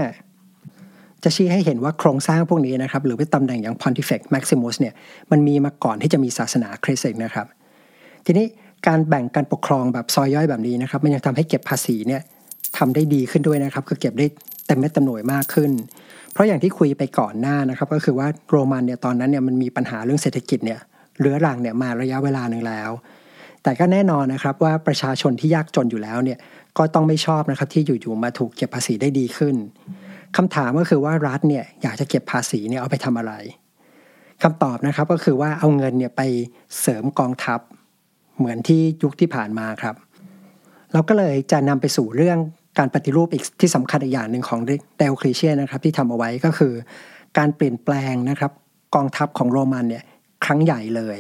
จะชี้ให้เห็นว่าโครงสร้างพวกนี้นะครับหรือว่าตำแหน่งอย่าง Pontifex Maximus เนี่ยมันมีมาก่อนที่จะมีศาสนาคริสต์นะครับ ทีนี้การแบ่งการปกครองแบบซอยย่อยแบบนี้นะครับมันยังทำให้เก็บภาษีเนี่ยทำได้ดีขึ้นด้วยนะครับคือเก็บได้เต็มเม็ดเต็มหน่วยมากขึ้น เพราะอย่างที่คุยไปก่อนหน้านะครับ ก็คือว่าโรมันเนี่ยตอนนั้นเนี่ยมันมีปัญหาเรื่องเศรษฐกิจเนี่ยเรื้อรังเนี่ยมาระยะเวลาหนึ่งแล้ว แต่ก็แน่นอนนะครับว่าประชาชนที่ยากจนอยู่แล้วเนี่ยก็ต้องไม่ชอบนะครับที่อยู่ๆมาถูกเก็บภาษีได้ดีขึ้น คำถามก็คือว่ารัฐเนี่ยอยากจะเก็บภาษีเนี่ยเอาไปทำอะไรคำตอบนะครับก็คือว่าเอาเงินเนี่ยไปเสริมกองทัพ เหมือนที่ยุคที่ผ่านมาครับ เราก็เลยจะนำไปสู่เรื่องการปฏิรูปอีกที่สำคัญอีกอย่างหนึ่งของเดลคลีเชียนะครับที่ทำเอาไว้ก็คือ การเปลี่ยนแปลงนะครับกองทัพของโรมันเนี่ยครั้งใหญ่เลย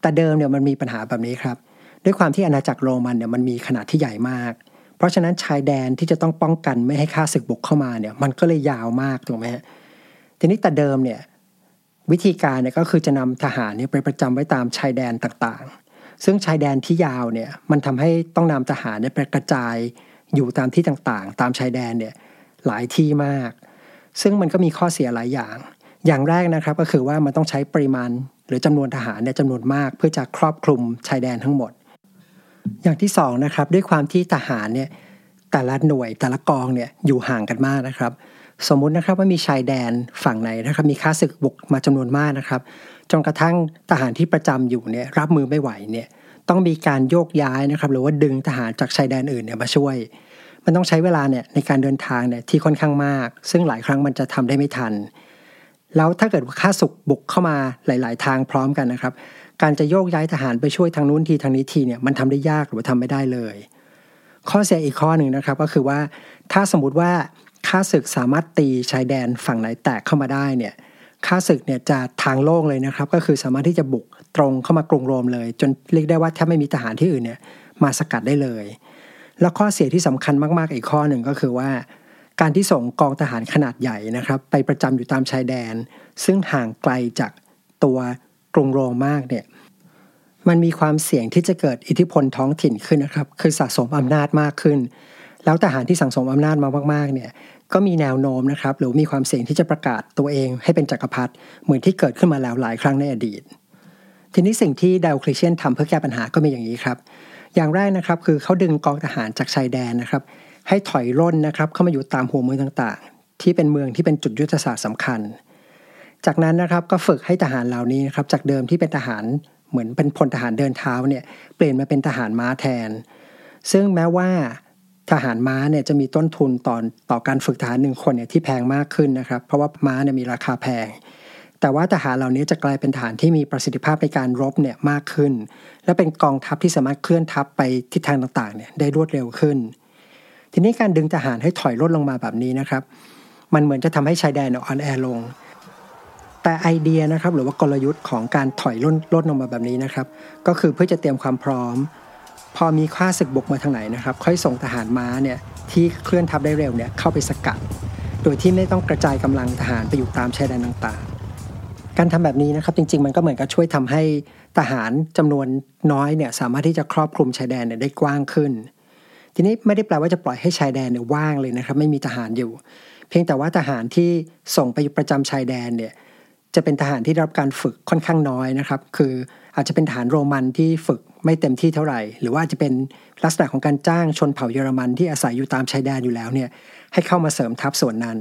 แต่เดิมเนี่ยมันมีปัญหาแบบนี้ครับ ด้วยความที่อาณาจักรโรมันเนี่ยมันมีขนาดที่ใหญ่มาก ราะฉะนั้นชายแดนที่จะต้องป้องกันไม่ให้ข้าศึกบุกเข้ามาเนี่ยมันก็เลยยาวมากถูกไหมฮะทีนี้แต่เดิมเนี่ยวิธีการเนี่ยก็คือจะนำทหารเนี่ยไปประจำไว้ตามชายแดนต่างๆ ซึ่งชายแดนที่ยาวเนี่ยมันทำให้ต้องนำทหารเนี่ยไปกระจายอยู่ตามที่ต่างๆ ตามชายแดนเนี่ยหลายที่มาก ซึ่งมันก็มีข้อเสียหลายอย่าง อย่างแรกนะครับก็คือว่ามันต้องใช้ปริมาณ หรือจำนวนทหารเนี่ยจำนวนมาก เพื่อจะครอบคลุมชายแดนทั้งหมด อย่างที่สองนะครับด้วยความที่ทหารเนี่ยแต่ละหน่วยแต่ละกองเนี่ยอยู่ห่างกันมากนะครับ สมมุตินะครับว่ามีชายแดนฝั่งไหนนะครับมีข้าศึกบุกมาจำนวนมากนะครับจนกระทั่งทหารที่ประจำอยู่เนี่ยรับมือไม่ไหวเนี่ยต้องมีการโยกย้ายนะครับหรือว่าดึงทหารจากชายแดนอื่นเนี่ยมาช่วย มันต้องใช้เวลาเนี่ยในการเดินทางเนี่ยที่ค่อนข้างมาก ซึ่งหลายครั้งมันจะทำได้ไม่ทัน แล้วถ้าเกิดว่าข้าศึกบุกเข้ามาหลาย ๆ ทางพร้อมกันนะครับ การจะโยกย้ายทหารไปช่วยทางนู้นทีทางนี้ทีเนี่ยมันทำได้ยากหรือว่าทำไม่ได้เลย ข้อเสียอีกข้อหนึ่งนะครับก็คือว่าถ้าสมมติว่าข้าศึกสามารถตีชายแดนฝั่งไหนแตกเข้ามาได้เนี่ยข้าศึกเนี่ยจะทางโล่งเลยนะครับ ก็คือสามารถที่จะบุกตรงเข้ามากรุงโรมเลย จนเรียกได้ว่าถ้าไม่มีทหารที่อื่นเนี่ยมาสกัดได้เลย แล้วข้อเสียที่สำคัญมากๆอีกข้อหนึ่งก็คือว่า การที่ส่งกองทหารขนาดใหญ่นะครับ ไปประจำอยู่ตามชายแดน ซึ่งห่างไกลจากตัว กรุงโรมมากเนี่ยมันมีความเสี่ยงที่จะเกิดอิทธิพลท้องถิ่นขึ้นนะครับ คือสะสมอำนาจมากขึ้น แล้วทหารที่สังสมอำนาจมามากๆเนี่ยก็มีแนวโน้มนะครับ หรือมีความเสี่ยงที่จะประกาศตัวเอง ให้เป็นจกักรพรรดิเหมือนที่เกิดขึ้นมาแล้วหลายครั้งในอดีต ทีนี้สิ่งที่ดาวคลิเชียนทำเพื่อแก้ปัญหาก็มีอย่างนี้ครับ อย่างแรกนะครับคือเขาดึงกองทหารจากชายแดนนะครับ ให้ถอยร่นนะครับเข้ามาอยู่ตามหัวเมืองต่างๆ ที่เป็นเมืองที่เป็นจุดยุทธศาสตร์สำคัญ จากนั้นนะครับก็ฝึกให้ทหารเหล่านี้นะครับจากเดิมที่เป็นทหารเหมือนเป็นพลทหารเดินเท้าเนี่ยเปลี่ยนมาเป็นทหารม้าแทน ซึ่งแม้ว่าทหารม้าเนี่ยจะมีต้นทุนตอนต่อการฝึกทหารหนึ่งคนเนี่ยที่แพงมากขึ้นนะครับ เพราะว่าม้าเนี่ยมีราคาแพง แต่ว่าทหารเหล่านี้จะกลายเป็นทหารที่มีประสิทธิภาพในการรบเนี่ยมากขึ้น และเป็นกองทัพที่สามารถเคลื่อนทัพไปทิศทางต่างๆเนี่ยได้รวดเร็วขึ้น ทีนี้การดึงทหารให้ถอยลดลงมาแบบนี้นะครับ มันเหมือนจะทำให้ชายแดนอ่อนแอลง แต่ไอเดียนะครับหรือว่ากลยุทธ์ของการถอยล่นลดลงมาแบบนี้นะครับ ก็คือเพื่อจะเตรียมความพร้อม พอมีข้าศึกบุกมาทางไหนนะครับ ค่อยส่งทหารม้าเนี่ยที่เคลื่อนทัพได้เร็วเนี่ยเข้าไปสกัด โดยที่ไม่ต้องกระจายกำลังทหารไปอยู่ตามชายแดนต่างๆ การทำแบบนี้นะครับจริงๆ มันก็เหมือนกับช่วยทำให้ทหารจำนวนน้อยเนี่ยสามารถที่จะครอบคลุมชายแดนเนี่ยได้กว้างขึ้น ทีนี้ไม่ได้แปลว่าจะปล่อยให้ชายแดนเนี่ยว่างเลยนะครับ ไม่มีทหารอยู่ เพียงแต่ว่าทหารที่ส่งไปประจำชายแดนเนี่ย จะเป็นทหารที่รับการฝึกค่อนข้างน้อยนะครับ คืออาจจะเป็นทหารโรมันที่ฝึกไม่เต็มที่เท่าไหร่ หรือว่าจะเป็นลักษณะของการจ้างชนเผ่าเยอรมันที่อาศัยอยู่ตามชายแดนอยู่แล้วเนี่ยให้เข้ามาเสริมทัพส่วนนั้น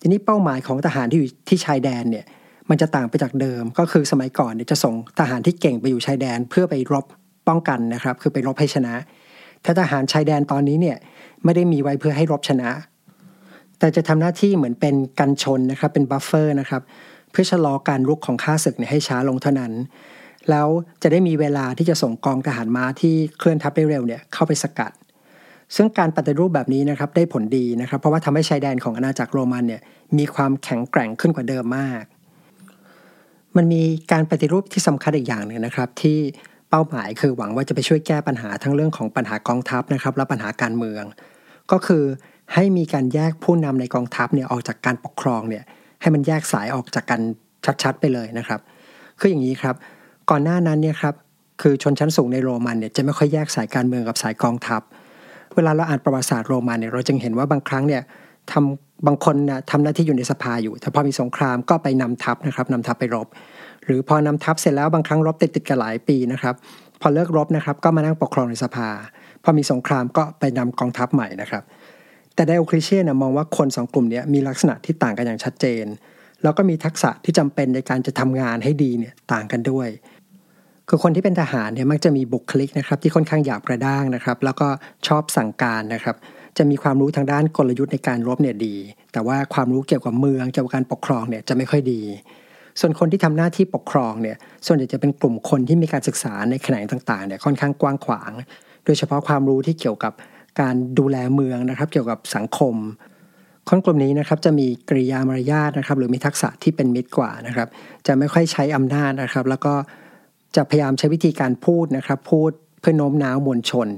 ทีนี้เป้าหมายของทหารที่อยู่ที่ชายแดนเนี่ยมันจะต่างไปจากเดิม ก็คือสมัยก่อนเนี่ยจะส่งทหารที่เก่งไปอยู่ชายแดนเพื่อไปรบป้องกันนะครับ คือไปรบให้ชนะถ้าทหารชายแดนตอนนี้เนี่ยไม่ได้มีไว้เพื่อให้รบชนะ แต่จะทำหน้าที่เหมือนเป็นกันชนนะครับเป็น buffer นะครับ เพื่อชะลอการรุกของข้าศึกให้ช้าลงเท่านั้น แล้วจะได้มีเวลาที่จะส่งกองทหารม้าที่เคลื่อนทัพได้เร็วเนี่ยเข้าไปสกัด ซึ่งการปฏิรูปแบบนี้นะครับได้ผลดีนะครับ เพราะว่าทำให้ชายแดนของอาณาจักรโรมันเนี่ยมีความแข็งแกร่งขึ้นกว่าเดิมมาก มันมีการปฏิรูปที่สำคัญอีกอย่างหนึ่งนะครับที่เป้าหมายคือหวังว่าจะไปช่วยแก้ปัญหาทั้งเรื่องของปัญหากองทัพนะครับและปัญหาการเมือง ก็คือให้มีการแยกผู้นำในกองทัพเนี่ยออกจากการปกครองเนี่ย ให้มันแยกสายออกจากกันชัดๆไปเลยนะครับ คืออย่างนี้ครับ ก่อนหน้านั้นเนี่ยครับคือชนชั้นสูงในโรมันเนี่ยจะไม่ค่อยแยกสายการเมืองกับสายกองทัพ เวลาเราอ่านประวัติศาสตร์โรมันเนี่ยเราจึงเห็นว่าบางครั้งเนี่ยทำบางคนนะทำหน้าที่อยู่ในสภาอยู่ แต่พอมีสงครามก็ไปนำทัพนะครับนำทัพไปรบ หรือพอนำทัพเสร็จแล้วบางครั้งรบติดติดกันหลายปีนะครับพอเลิกรบนะครับก็มานั่งปกครองในสภา พอมีสงครามก็ไปนำกองทัพใหม่นะครับ แต่ไดโอคริเชียนมองว่าคนสองกลุ่มนี้มีลักษณะที่ต่างกันอย่างชัดเจน แล้วก็มีทักษะที่จำเป็นในการจะทำงานให้ดีเนี่ยต่างกันด้วย คือคนที่เป็นทหารเนี่ยมักจะมีบุคลิกนะครับที่ค่อนข้างหยาบกระด้างนะครับ แล้วก็ชอบสั่งการนะครับจะมีความรู้ทางด้านกลยุทธ์ในการรบเนี่ยดี แต่ว่าความรู้เกี่ยวกับเมืองเกี่ยวกับการปกครองเนี่ยจะไม่ค่อยดี ส่วนคนที่ทำหน้าที่ปกครองเนี่ยส่วนใหญ่จะเป็นกลุ่มคนที่มีการศึกษาในแขนงต่างๆเนี่ยค่อนข้างกว้างขวาง โดยเฉพาะความรู้ที่เกี่ยวกับ การดูแลเมืองนะครับ เกี่ยวกับสังคม คนกลุ่มนี้นะครับจะมีกริยามารยาทนะครับ หรือมีทักษะที่เป็นมิตรกว่านะครับ จะไม่ค่อยใช้อำนาจนะครับ แล้วก็จะพยายามใช้วิธีการพูดนะครับ พูดเพื่อโน้มน้าวมวลชน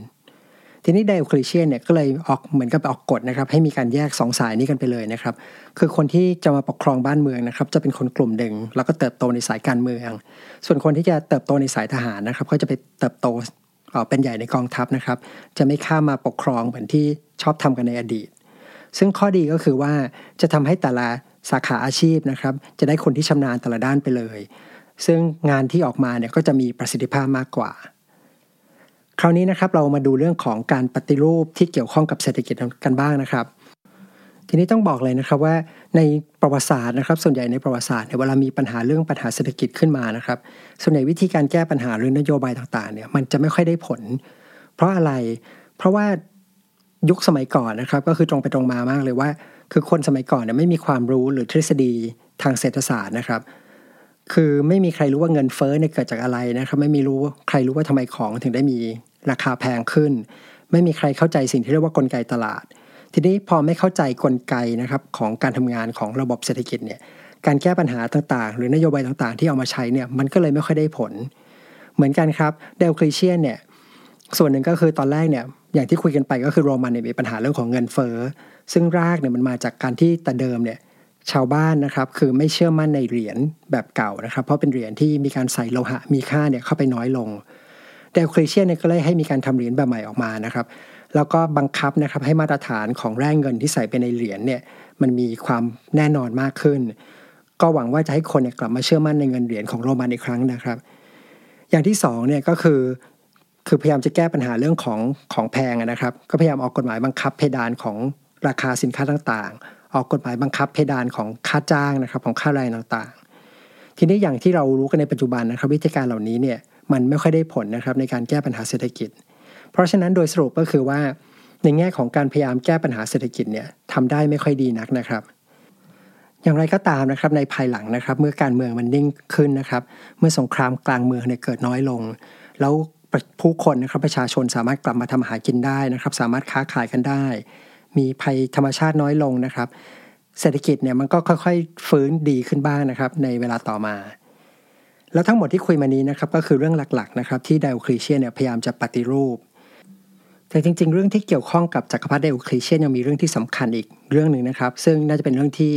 ทีนี้ไดโอคลิเชียนเนี่ยก็เลยออกเหมือนกับออกกฎนะครับ ให้มีการแยกสองสายนี้กันไปเลยนะครับ คือคนที่จะมาปกครองบ้านเมืองนะครับ จะเป็นคนกลุ่มหนึ่งแล้วก็เติบโตในสายการเมือง ส่วนคนที่จะเติบโตในสายทหารนะครับ ก็จะไปเติบโต เป็นใหญ่ในกองทัพนะครับ จะไม่ข้ามมาปกครองเหมือนที่ชอบทำกันในอดีต ซึ่งข้อดีก็คือว่าจะทำให้แต่ละสาขาอาชีพนะครับ จะได้คนที่ชำนาญแต่ละด้านไปเลย ซึ่งงานที่ออกมาเนี่ยก็จะมีประสิทธิภาพมากกว่า คราวนี้นะครับเรามาดูเรื่องของการปฏิรูปที่เกี่ยวข้องกับเศรษฐกิจกันบ้างนะครับ ทีนี้ต้องบอกเลยนะครับว่าในประวัติศาสตร์นะครับ ส่วนใหญ่ในประวัติศาสตร์เนี่ยเวลามีปัญหาเรื่องปัญหาเศรษฐกิจขึ้นมานะครับ ส่วนใหญ่วิธีการแก้ปัญหาหรือนโยบายต่างๆเนี่ยมันจะไม่ค่อยได้ผล เพราะอะไรเพราะว่ายุคสมัยก่อนนะครับ ก็คือตรงไปตรงมามากเลยว่า คือคนสมัยก่อนเนี่ยไม่มีความรู้หรือทฤษฎีทางเศรษฐศาสตร์นะครับ คือไม่มีใครรู้ว่าเงินเฟ้อเนี่ยเกิดจากอะไรนะครับ ไม่มีรู้ใครรู้ว่าทำไมของถึงได้มีราคาแพงขึ้น ไม่มีใครเข้าใจสิ่งที่เรียกว่ากลไกตลาด ทีนี้พอไม่เข้าใจกลไกนะครับของการทำงานของระบบเศรษฐกิจเนี่ยการแก้ปัญหาต่างๆ หรือนโยบายต่างๆ ที่เอามาใช้เนี่ยมันก็เลยไม่ค่อยได้ผล เหมือนกันครับเดลคริเชียนเนี่ยส่วนหนึ่งก็คือตอนแรกเนี่ยอย่างที่คุยกันไปก็คือโรมันเนี่ยมีปัญหาเรื่องของเงินเฟ้อซึ่งรากเนี่ยมันมาจากการที่แต่เดิมเนี่ยชาวบ้านนะครับคือไม่เชื่อมั่นในเหรียญแบบเก่านะครับ เพราะเป็นเหรียญที่มีการใส่โลหะมีค่าเนี่ยเข้าไปน้อยลง แต่คริเชียนเนี่ยก็เลยให้มีการทำเหรียญแบบใหม่ออกมานะครับ แล้วก็บังคับนะครับให้มาตรฐานของแร่เงินที่ใส่ไปในเหรียญเนี่ยมันมีความแน่นอนมากขึ้น ก็หวังว่าจะให้คนเนี่ยกลับมาเชื่อมั่นในเงินเหรียญของโรมันอีกครั้งนะครับ อย่างที่2เนี่ยก็คือคือพยายามจะแก้ปัญหาเรื่องของของแพงนะครับ ก็พยายามออกกฎหมายบังคับเพดานของราคาสินค้าต่างๆ ออกกฎหมายบังคับเพดานของค่าจ้างนะครับของค่าแรงต่างๆ ทีนี้อย่างที่เรารู้กันในปัจจุบันนะครับ วิธีการเหล่านี้เนี่ยมันไม่ค่อยได้ผลนะครับในการแก้ปัญหาเศรษฐกิจ เพราะฉะนั้นโดยสรุปก็คือว่า ในแง่ของการพยายามแก้ปัญหาเศรษฐกิจเนี่ยทำได้ไม่ค่อยดีนักนะครับ อย่างไรก็ตามนะครับในภายหลังนะครับ เมื่อการเมืองมันนิ่งขึ้นนะครับ เมื่อสงครามกลางเมืองเนี่ยเกิดน้อยลง แล้วผู้คนนะครับประชาชนสามารถกลับมาทำหากินได้นะครับ สามารถค้าขายกันได้ มีภัยธรรมชาติน้อยลงนะครับ เศรษฐกิจเนี่ยมันก็ค่อยๆฟื้นดีขึ้นบ้างนะครับ ในเวลาต่อมา แล้วทั้งหมดที่คุยมานี้นะครับก็คือเรื่องหลักๆนะครับที่ไดโอคลีเชียนเนี่ยพยายามจะปฏิรูป แต่จริง ๆ เรื่องที่เกี่ยวข้องกับจักรพรรดิไดโอคลีเชียนยังมีเรื่องที่สำคัญอีกเรื่องหนึ่งนะครับ ซึ่งน่าจะเป็นเรื่องที่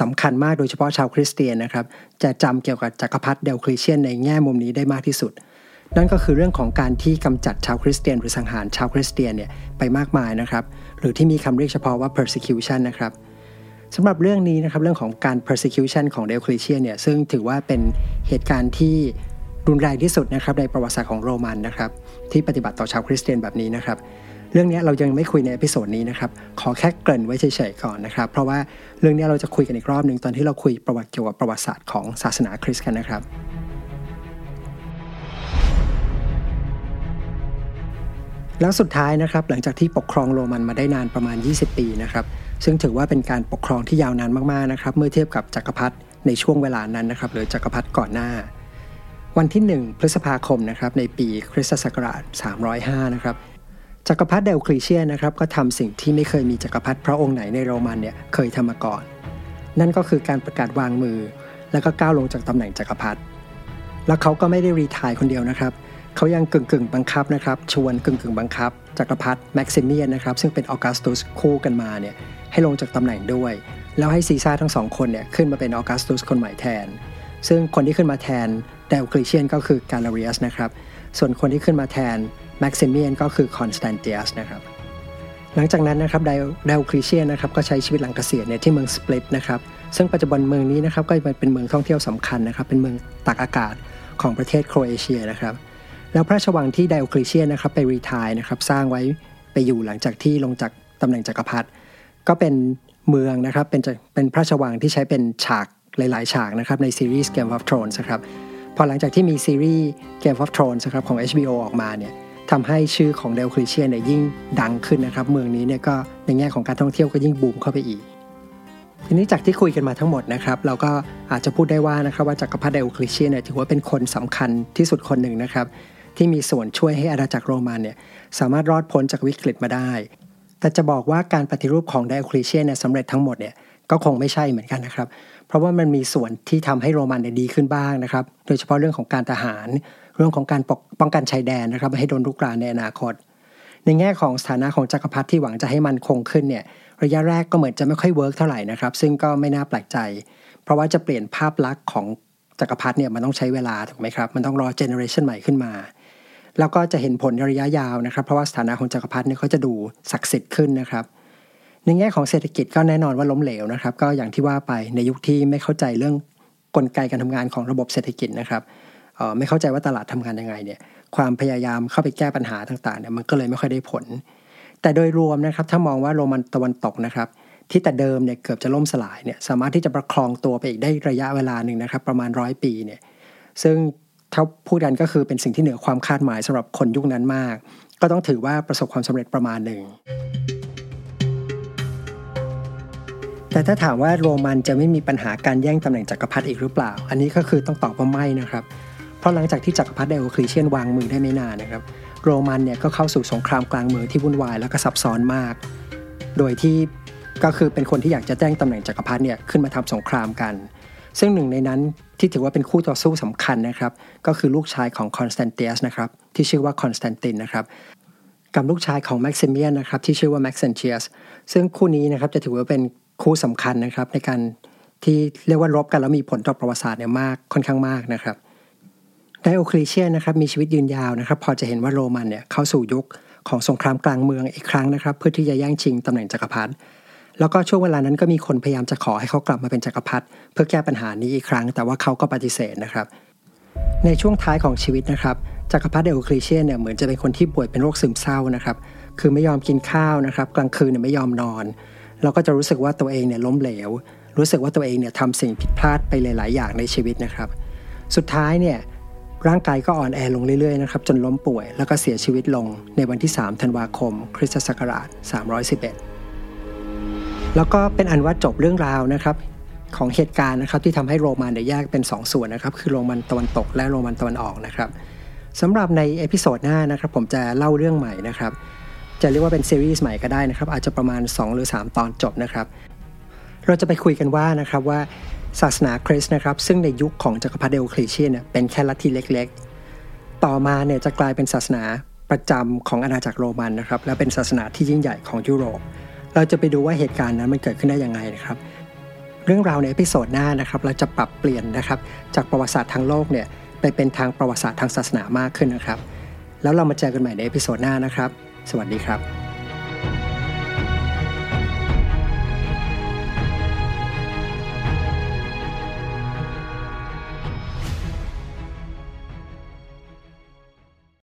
สำคัญมากโดยเฉพาะชาวคริสเตียนนะครับ จะจำเกี่ยวกับจักรพรรดิเดลคริเชียนในแง่มุมนี้ได้มากที่สุด นั่นก็คือเรื่องของการที่กำจัดชาวคริสเตียน หรือสังหารชาวคริสเตียนเนี่ยไปมากมายนะครับ หรือที่มีคำเรียกเฉพาะว่า persecution นะครับสำหรับเรื่องนี้นะครับเรื่องของการ persecution ของไดโอคลีเชียนเนี่ยซึ่งถือว่าเป็นเหตุการณ์ที่ รุนแรงที่สุดนะครับในประวัติศาสตร์ของโรมันนะครับที่ปฏิบัติต่อชาวคริสเตียนแบบนี้นะครับเรื่องนี้เรายังไม่คุยใน episode นี้นะครับขอแค่เกริ่นไว้เฉยๆก่อนนะครับเพราะว่าเรื่องนี้เราจะคุยกันอีกรอบหนึ่งตอนที่เราคุยประวัติเกี่ยวกับประวัติศาสตร์ของศาสนาคริสต์กันนะครับแล้วสุดท้ายนะครับหลังจากที่ปกครองโรมันมาได้นานประมาณ 20 ปีนะครับซึ่งถือว่าเป็นการปกครองที่ยาวนานมากๆนะครับเมื่อเทียบกับจักรพรรดิในช่วงเวลานั้นนะครับหรือจักรพรรดิก่อนหน้า วันที่ 1 พฤษภาคมนะครับในปีคริสตศักราช 305 นะครับจักรพรรดิเดลคลีเชียนะครับก็ทำสิ่งที่ไม่เคยมีจักรพรรดิพระองค์ไหนในโรมันเนี่ยเคยทำมาก่อน นั่นก็คือการประกาศวางมือ แล้วก็ก้าวลงจากตำแหน่งจักรพรรดิแล้วเขาก็ไม่ได้รีทายคนเดียวนะครับเขายังกึ่งกึ่งบังคับนะครับชวนกึ่งกึ่งบังคับจักรพรรดิแม็กซิเมียนนะครับซึ่งเป็นออกัสตุสคู่กันมาเนี่ยให้ลงจากตำแหน่งด้วย แล้วให้ซีซ่าทั้งสองคนเนี่ยขึ้นมาเป็นออกัสตุสคนใหม่แทน ซึ่งคนที่ขึ้นมาแทน ไดโอคลีเชียนก็คือกาลาเรียสนะครับ ส่วนคนที่ขึ้นมาแทนแม็กซิเมียนก็คือคอนสแตนติอัสนะครับ หลังจากนั้นนะครับไดโอคลีเชียนนะครับก็ใช้ชีวิตหลังเกษียณเนี่ยที่เมืองสปลิตนะครับ ซึ่งปัจจุบันเมืองนี้นะครับก็เป็นเมืองท่องเที่ยวสำคัญนะครับ เป็นเมืองตากอากาศของประเทศโครเอเชียนะครับ แล้วพระราชวังที่ไดโอคริเชียนนะครับไปรีทายนะครับสร้างไว้ไปอยู่หลังจากที่ลงจากตำแหน่งจักรพรรดิก็เป็นเมืองนะครับเป็นเป็นพระราชวังที่ใช้เป็นฉากหลาย ๆ ฉากนะครับในซีรีส์ Game of Thrones นะครับ พอหลังจากที่มีซีรีส์ Game of Thrones ครับของ HBO ออกมาเนี่ยทำให้ชื่อของเดลคริเชียเนี่ยยิ่งดังขึ้นนะครับ เมืองนี้เนี่ยก็ในแง่ของการท่องเที่ยวก็ยิ่งบูมเข้าไปอีก ทีนี้จากที่คุยกันมาทั้งหมดนะครับเราก็อาจจะพูดได้ว่านะครับว่าจักรพรรดิเดลคริเชียเนี่ยถือว่าเป็นคนสำคัญที่สุดคนหนึ่งนะครับ ที่มีส่วนช่วยให้อาณาจักรโรมันเนี่ยสามารถรอดพ้นจากวิกฤตมาได้ แต่จะบอกว่าการปฏิรูปของเดลคริเชียเนี่ยสำเร็จทั้งหมดเนี่ยก็คงไม่ใช่เหมือนกันนะครับเพราะว่ามันมีส่วนที่ทำให้โรมันเนี่ยดีขึ้นบ้างนะครับ โดยเฉพาะเรื่องของการทหาร เรื่องของการปกป้องกันชายแดนนะครับไม่ให้โดนลุกรานในอนาคต ในแง่ของสถานะของจักรพรรดิที่หวังจะให้มันคงขึ้นเนี่ยระยะแรกก็เหมือนจะไม่ค่อย work เท่าไหร่นะครับ ซึ่งก็ไม่น่าแปลกใจ เพราะว่าจะเปลี่ยนภาพลักษณ์ของจักรพรรดิเนี่ยมันต้องใช้เวลาถูกไหมครับมันต้องรอ generation ใหม่ขึ้นมาแล้วก็จะเห็นผลระยะยาวนะครับ เพราะว่าสถานะของจักรพรรดิเนี่ยเขาจะดูศักดิ์สิทธิ์ขึ้นนะครับ ในแง่ของเศรษฐกิจก็แน่นอนว่าล้มเหลวนะครับ ก็อย่างที่ว่าไปในยุคที่ไม่เข้าใจเรื่องกลไกการทำงานของระบบเศรษฐกิจนะครับไม่เข้าใจว่าตลาดทำงานยังไงเนี่ยความพยายามเข้าไปแก้ปัญหาต่างๆเนี่ยมันก็เลยไม่ค่อยได้ผล แต่โดยรวมนะครับถ้ามองว่าโรมันตะวันตกนะครับ ที่แต่เดิมเนี่ยเกือบจะล่มสลายเนี่ยสามารถที่จะประคองตัวไปอีกได้ระยะเวลาหนึ่งนะครับ ประมาณร้อยปีเนี่ยซึ่งถ้าพูดกันก็คือเป็นสิ่งที่เหนือความคาดหมายสำหรับคนยุคนั้นมาก ก็ต้องถือว่าประสบความสำเร็จประมาณหนึ่ง แต่ถ้าถามว่าโรมันจะไม่มีปัญหาการแย่งตำแหน่งจักรพรรดิอีกหรือเปล่า อันนี้ก็คือต้องตอบว่าไม่นะครับ เพราะหลังจากที่จักรพรรดิไดโอคลีเชียนวางมือได้ไม่นานนะครับ โรมันเนี่ยก็เข้าสู่สงครามกลางเมืองที่วุ่นวายแล้วก็ซับซ้อนมาก โดยที่ก็คือเป็นคนที่อยากจะแย่งตำแหน่งจักรพรรดิเนี่ยขึ้นมาทำสงครามกัน ซึ่งหนึ่งในนั้นที่ถือว่าเป็นคู่ต่อสู้สำคัญนะครับ ก็คือลูกชายของคอนสแตนติอัสนะครับที่ชื่อว่าคอนสแตนตินนะครับกับลูกชายของแม็กซิเมียนนะครับที่ชื่อว่าแม็กเซนเชียสซึ่งคู่นี้นะครับจะถือว่าเป็น คู่สำคัญนะครับ ในการที่เรียกว่ารบกันแล้วมีผลต่อประวัติศาสตร์เนี่ยมากค่อนข้างมากนะครับไดโอคลีเชียนนะครับมีชีวิตยืนยาวนะครับ พอจะเห็นว่าโรมันเนี่ยเข้าสู่ยุคของสงครามกลางเมืองอีกครั้งนะครับ เพื่อที่จะแย่งชิงตำแหน่งจักรพรรดิแล้วก็ช่วงเวลานั้นก็มีคนพยายามจะขอให้เขากลับมาเป็นจักรพรรดิเพื่อแก้ปัญหานี้อีกครั้ง แต่ว่าเขาก็ปฏิเสธนะครับ ในช่วงท้ายของชีวิตนะครับจักรพรรดิไดโอคลีเชียนเนี่ยเหมือนจะเป็นคนที่ป่วยเป็นโรคซึมเศร้านะครับ คือไม่ยอมกินข้าวนะครับ กลางคืนเนี่ยไม่ยอมนอน แล้วก็จะรู้สึกว่าตัวเองเนี่ยล้มเหลว รู้สึกว่าตัวเองเนี่ยทำสิ่งผิดพลาดไปหลาย ๆ อย่างในชีวิตนะครับ สุดท้ายเนี่ยร่างกายก็อ่อนแอลงเรื่อย ๆ นะครับ จนล้มป่วย แล้วก็เสียชีวิตลงในวันที่ 3 ธันวาคม คริสตศักราช 311 แล้วก็เป็นอันว่าจบเรื่องราวนะครับของเหตุการณ์นะครับที่ทำให้โรมันเนี่ยแยกเป็น 2 ส่วนนะครับ คือโรมันตะวันตกและโรมันตะวันออกนะครับสำหรับใน episode หน้านะครับ ผมจะเล่าเรื่องใหม่นะครับ จะเรียกว่าเป็นซีรีส์ใหม่ก็ได้นะครับ อาจจะประมาณ 2 หรือ 3 ตอนจบนะครับ เราจะไปคุยกันว่านะครับว่าศาสนาคริสต์นะครับ ซึ่งในยุคของจักรพรรดิเดโอคลีเชียนเนี่ยเป็นแค่ลัทธิเล็กๆ ต่อมาเนี่ยจะกลายเป็นศาสนาประจำของอาณาจักรโรมันนะครับ และเป็นศาสนาที่ยิ่งใหญ่ของยุโรป เราจะไปดูว่าเหตุการณ์นั้นมันเกิดขึ้นได้ยังไงนะครับ เรื่องราวใน episode หน้านะครับ เราจะปรับเปลี่ยนนะครับ จากประวัติศาสตร์ทางโลกเนี่ยไปเป็นทางประวัติศาสตร์ทางศาสนามากขึ้นนะครับ แล้วเรามาเจอกันใหม่ใน episode หน้านะครับ สวัสดีครับ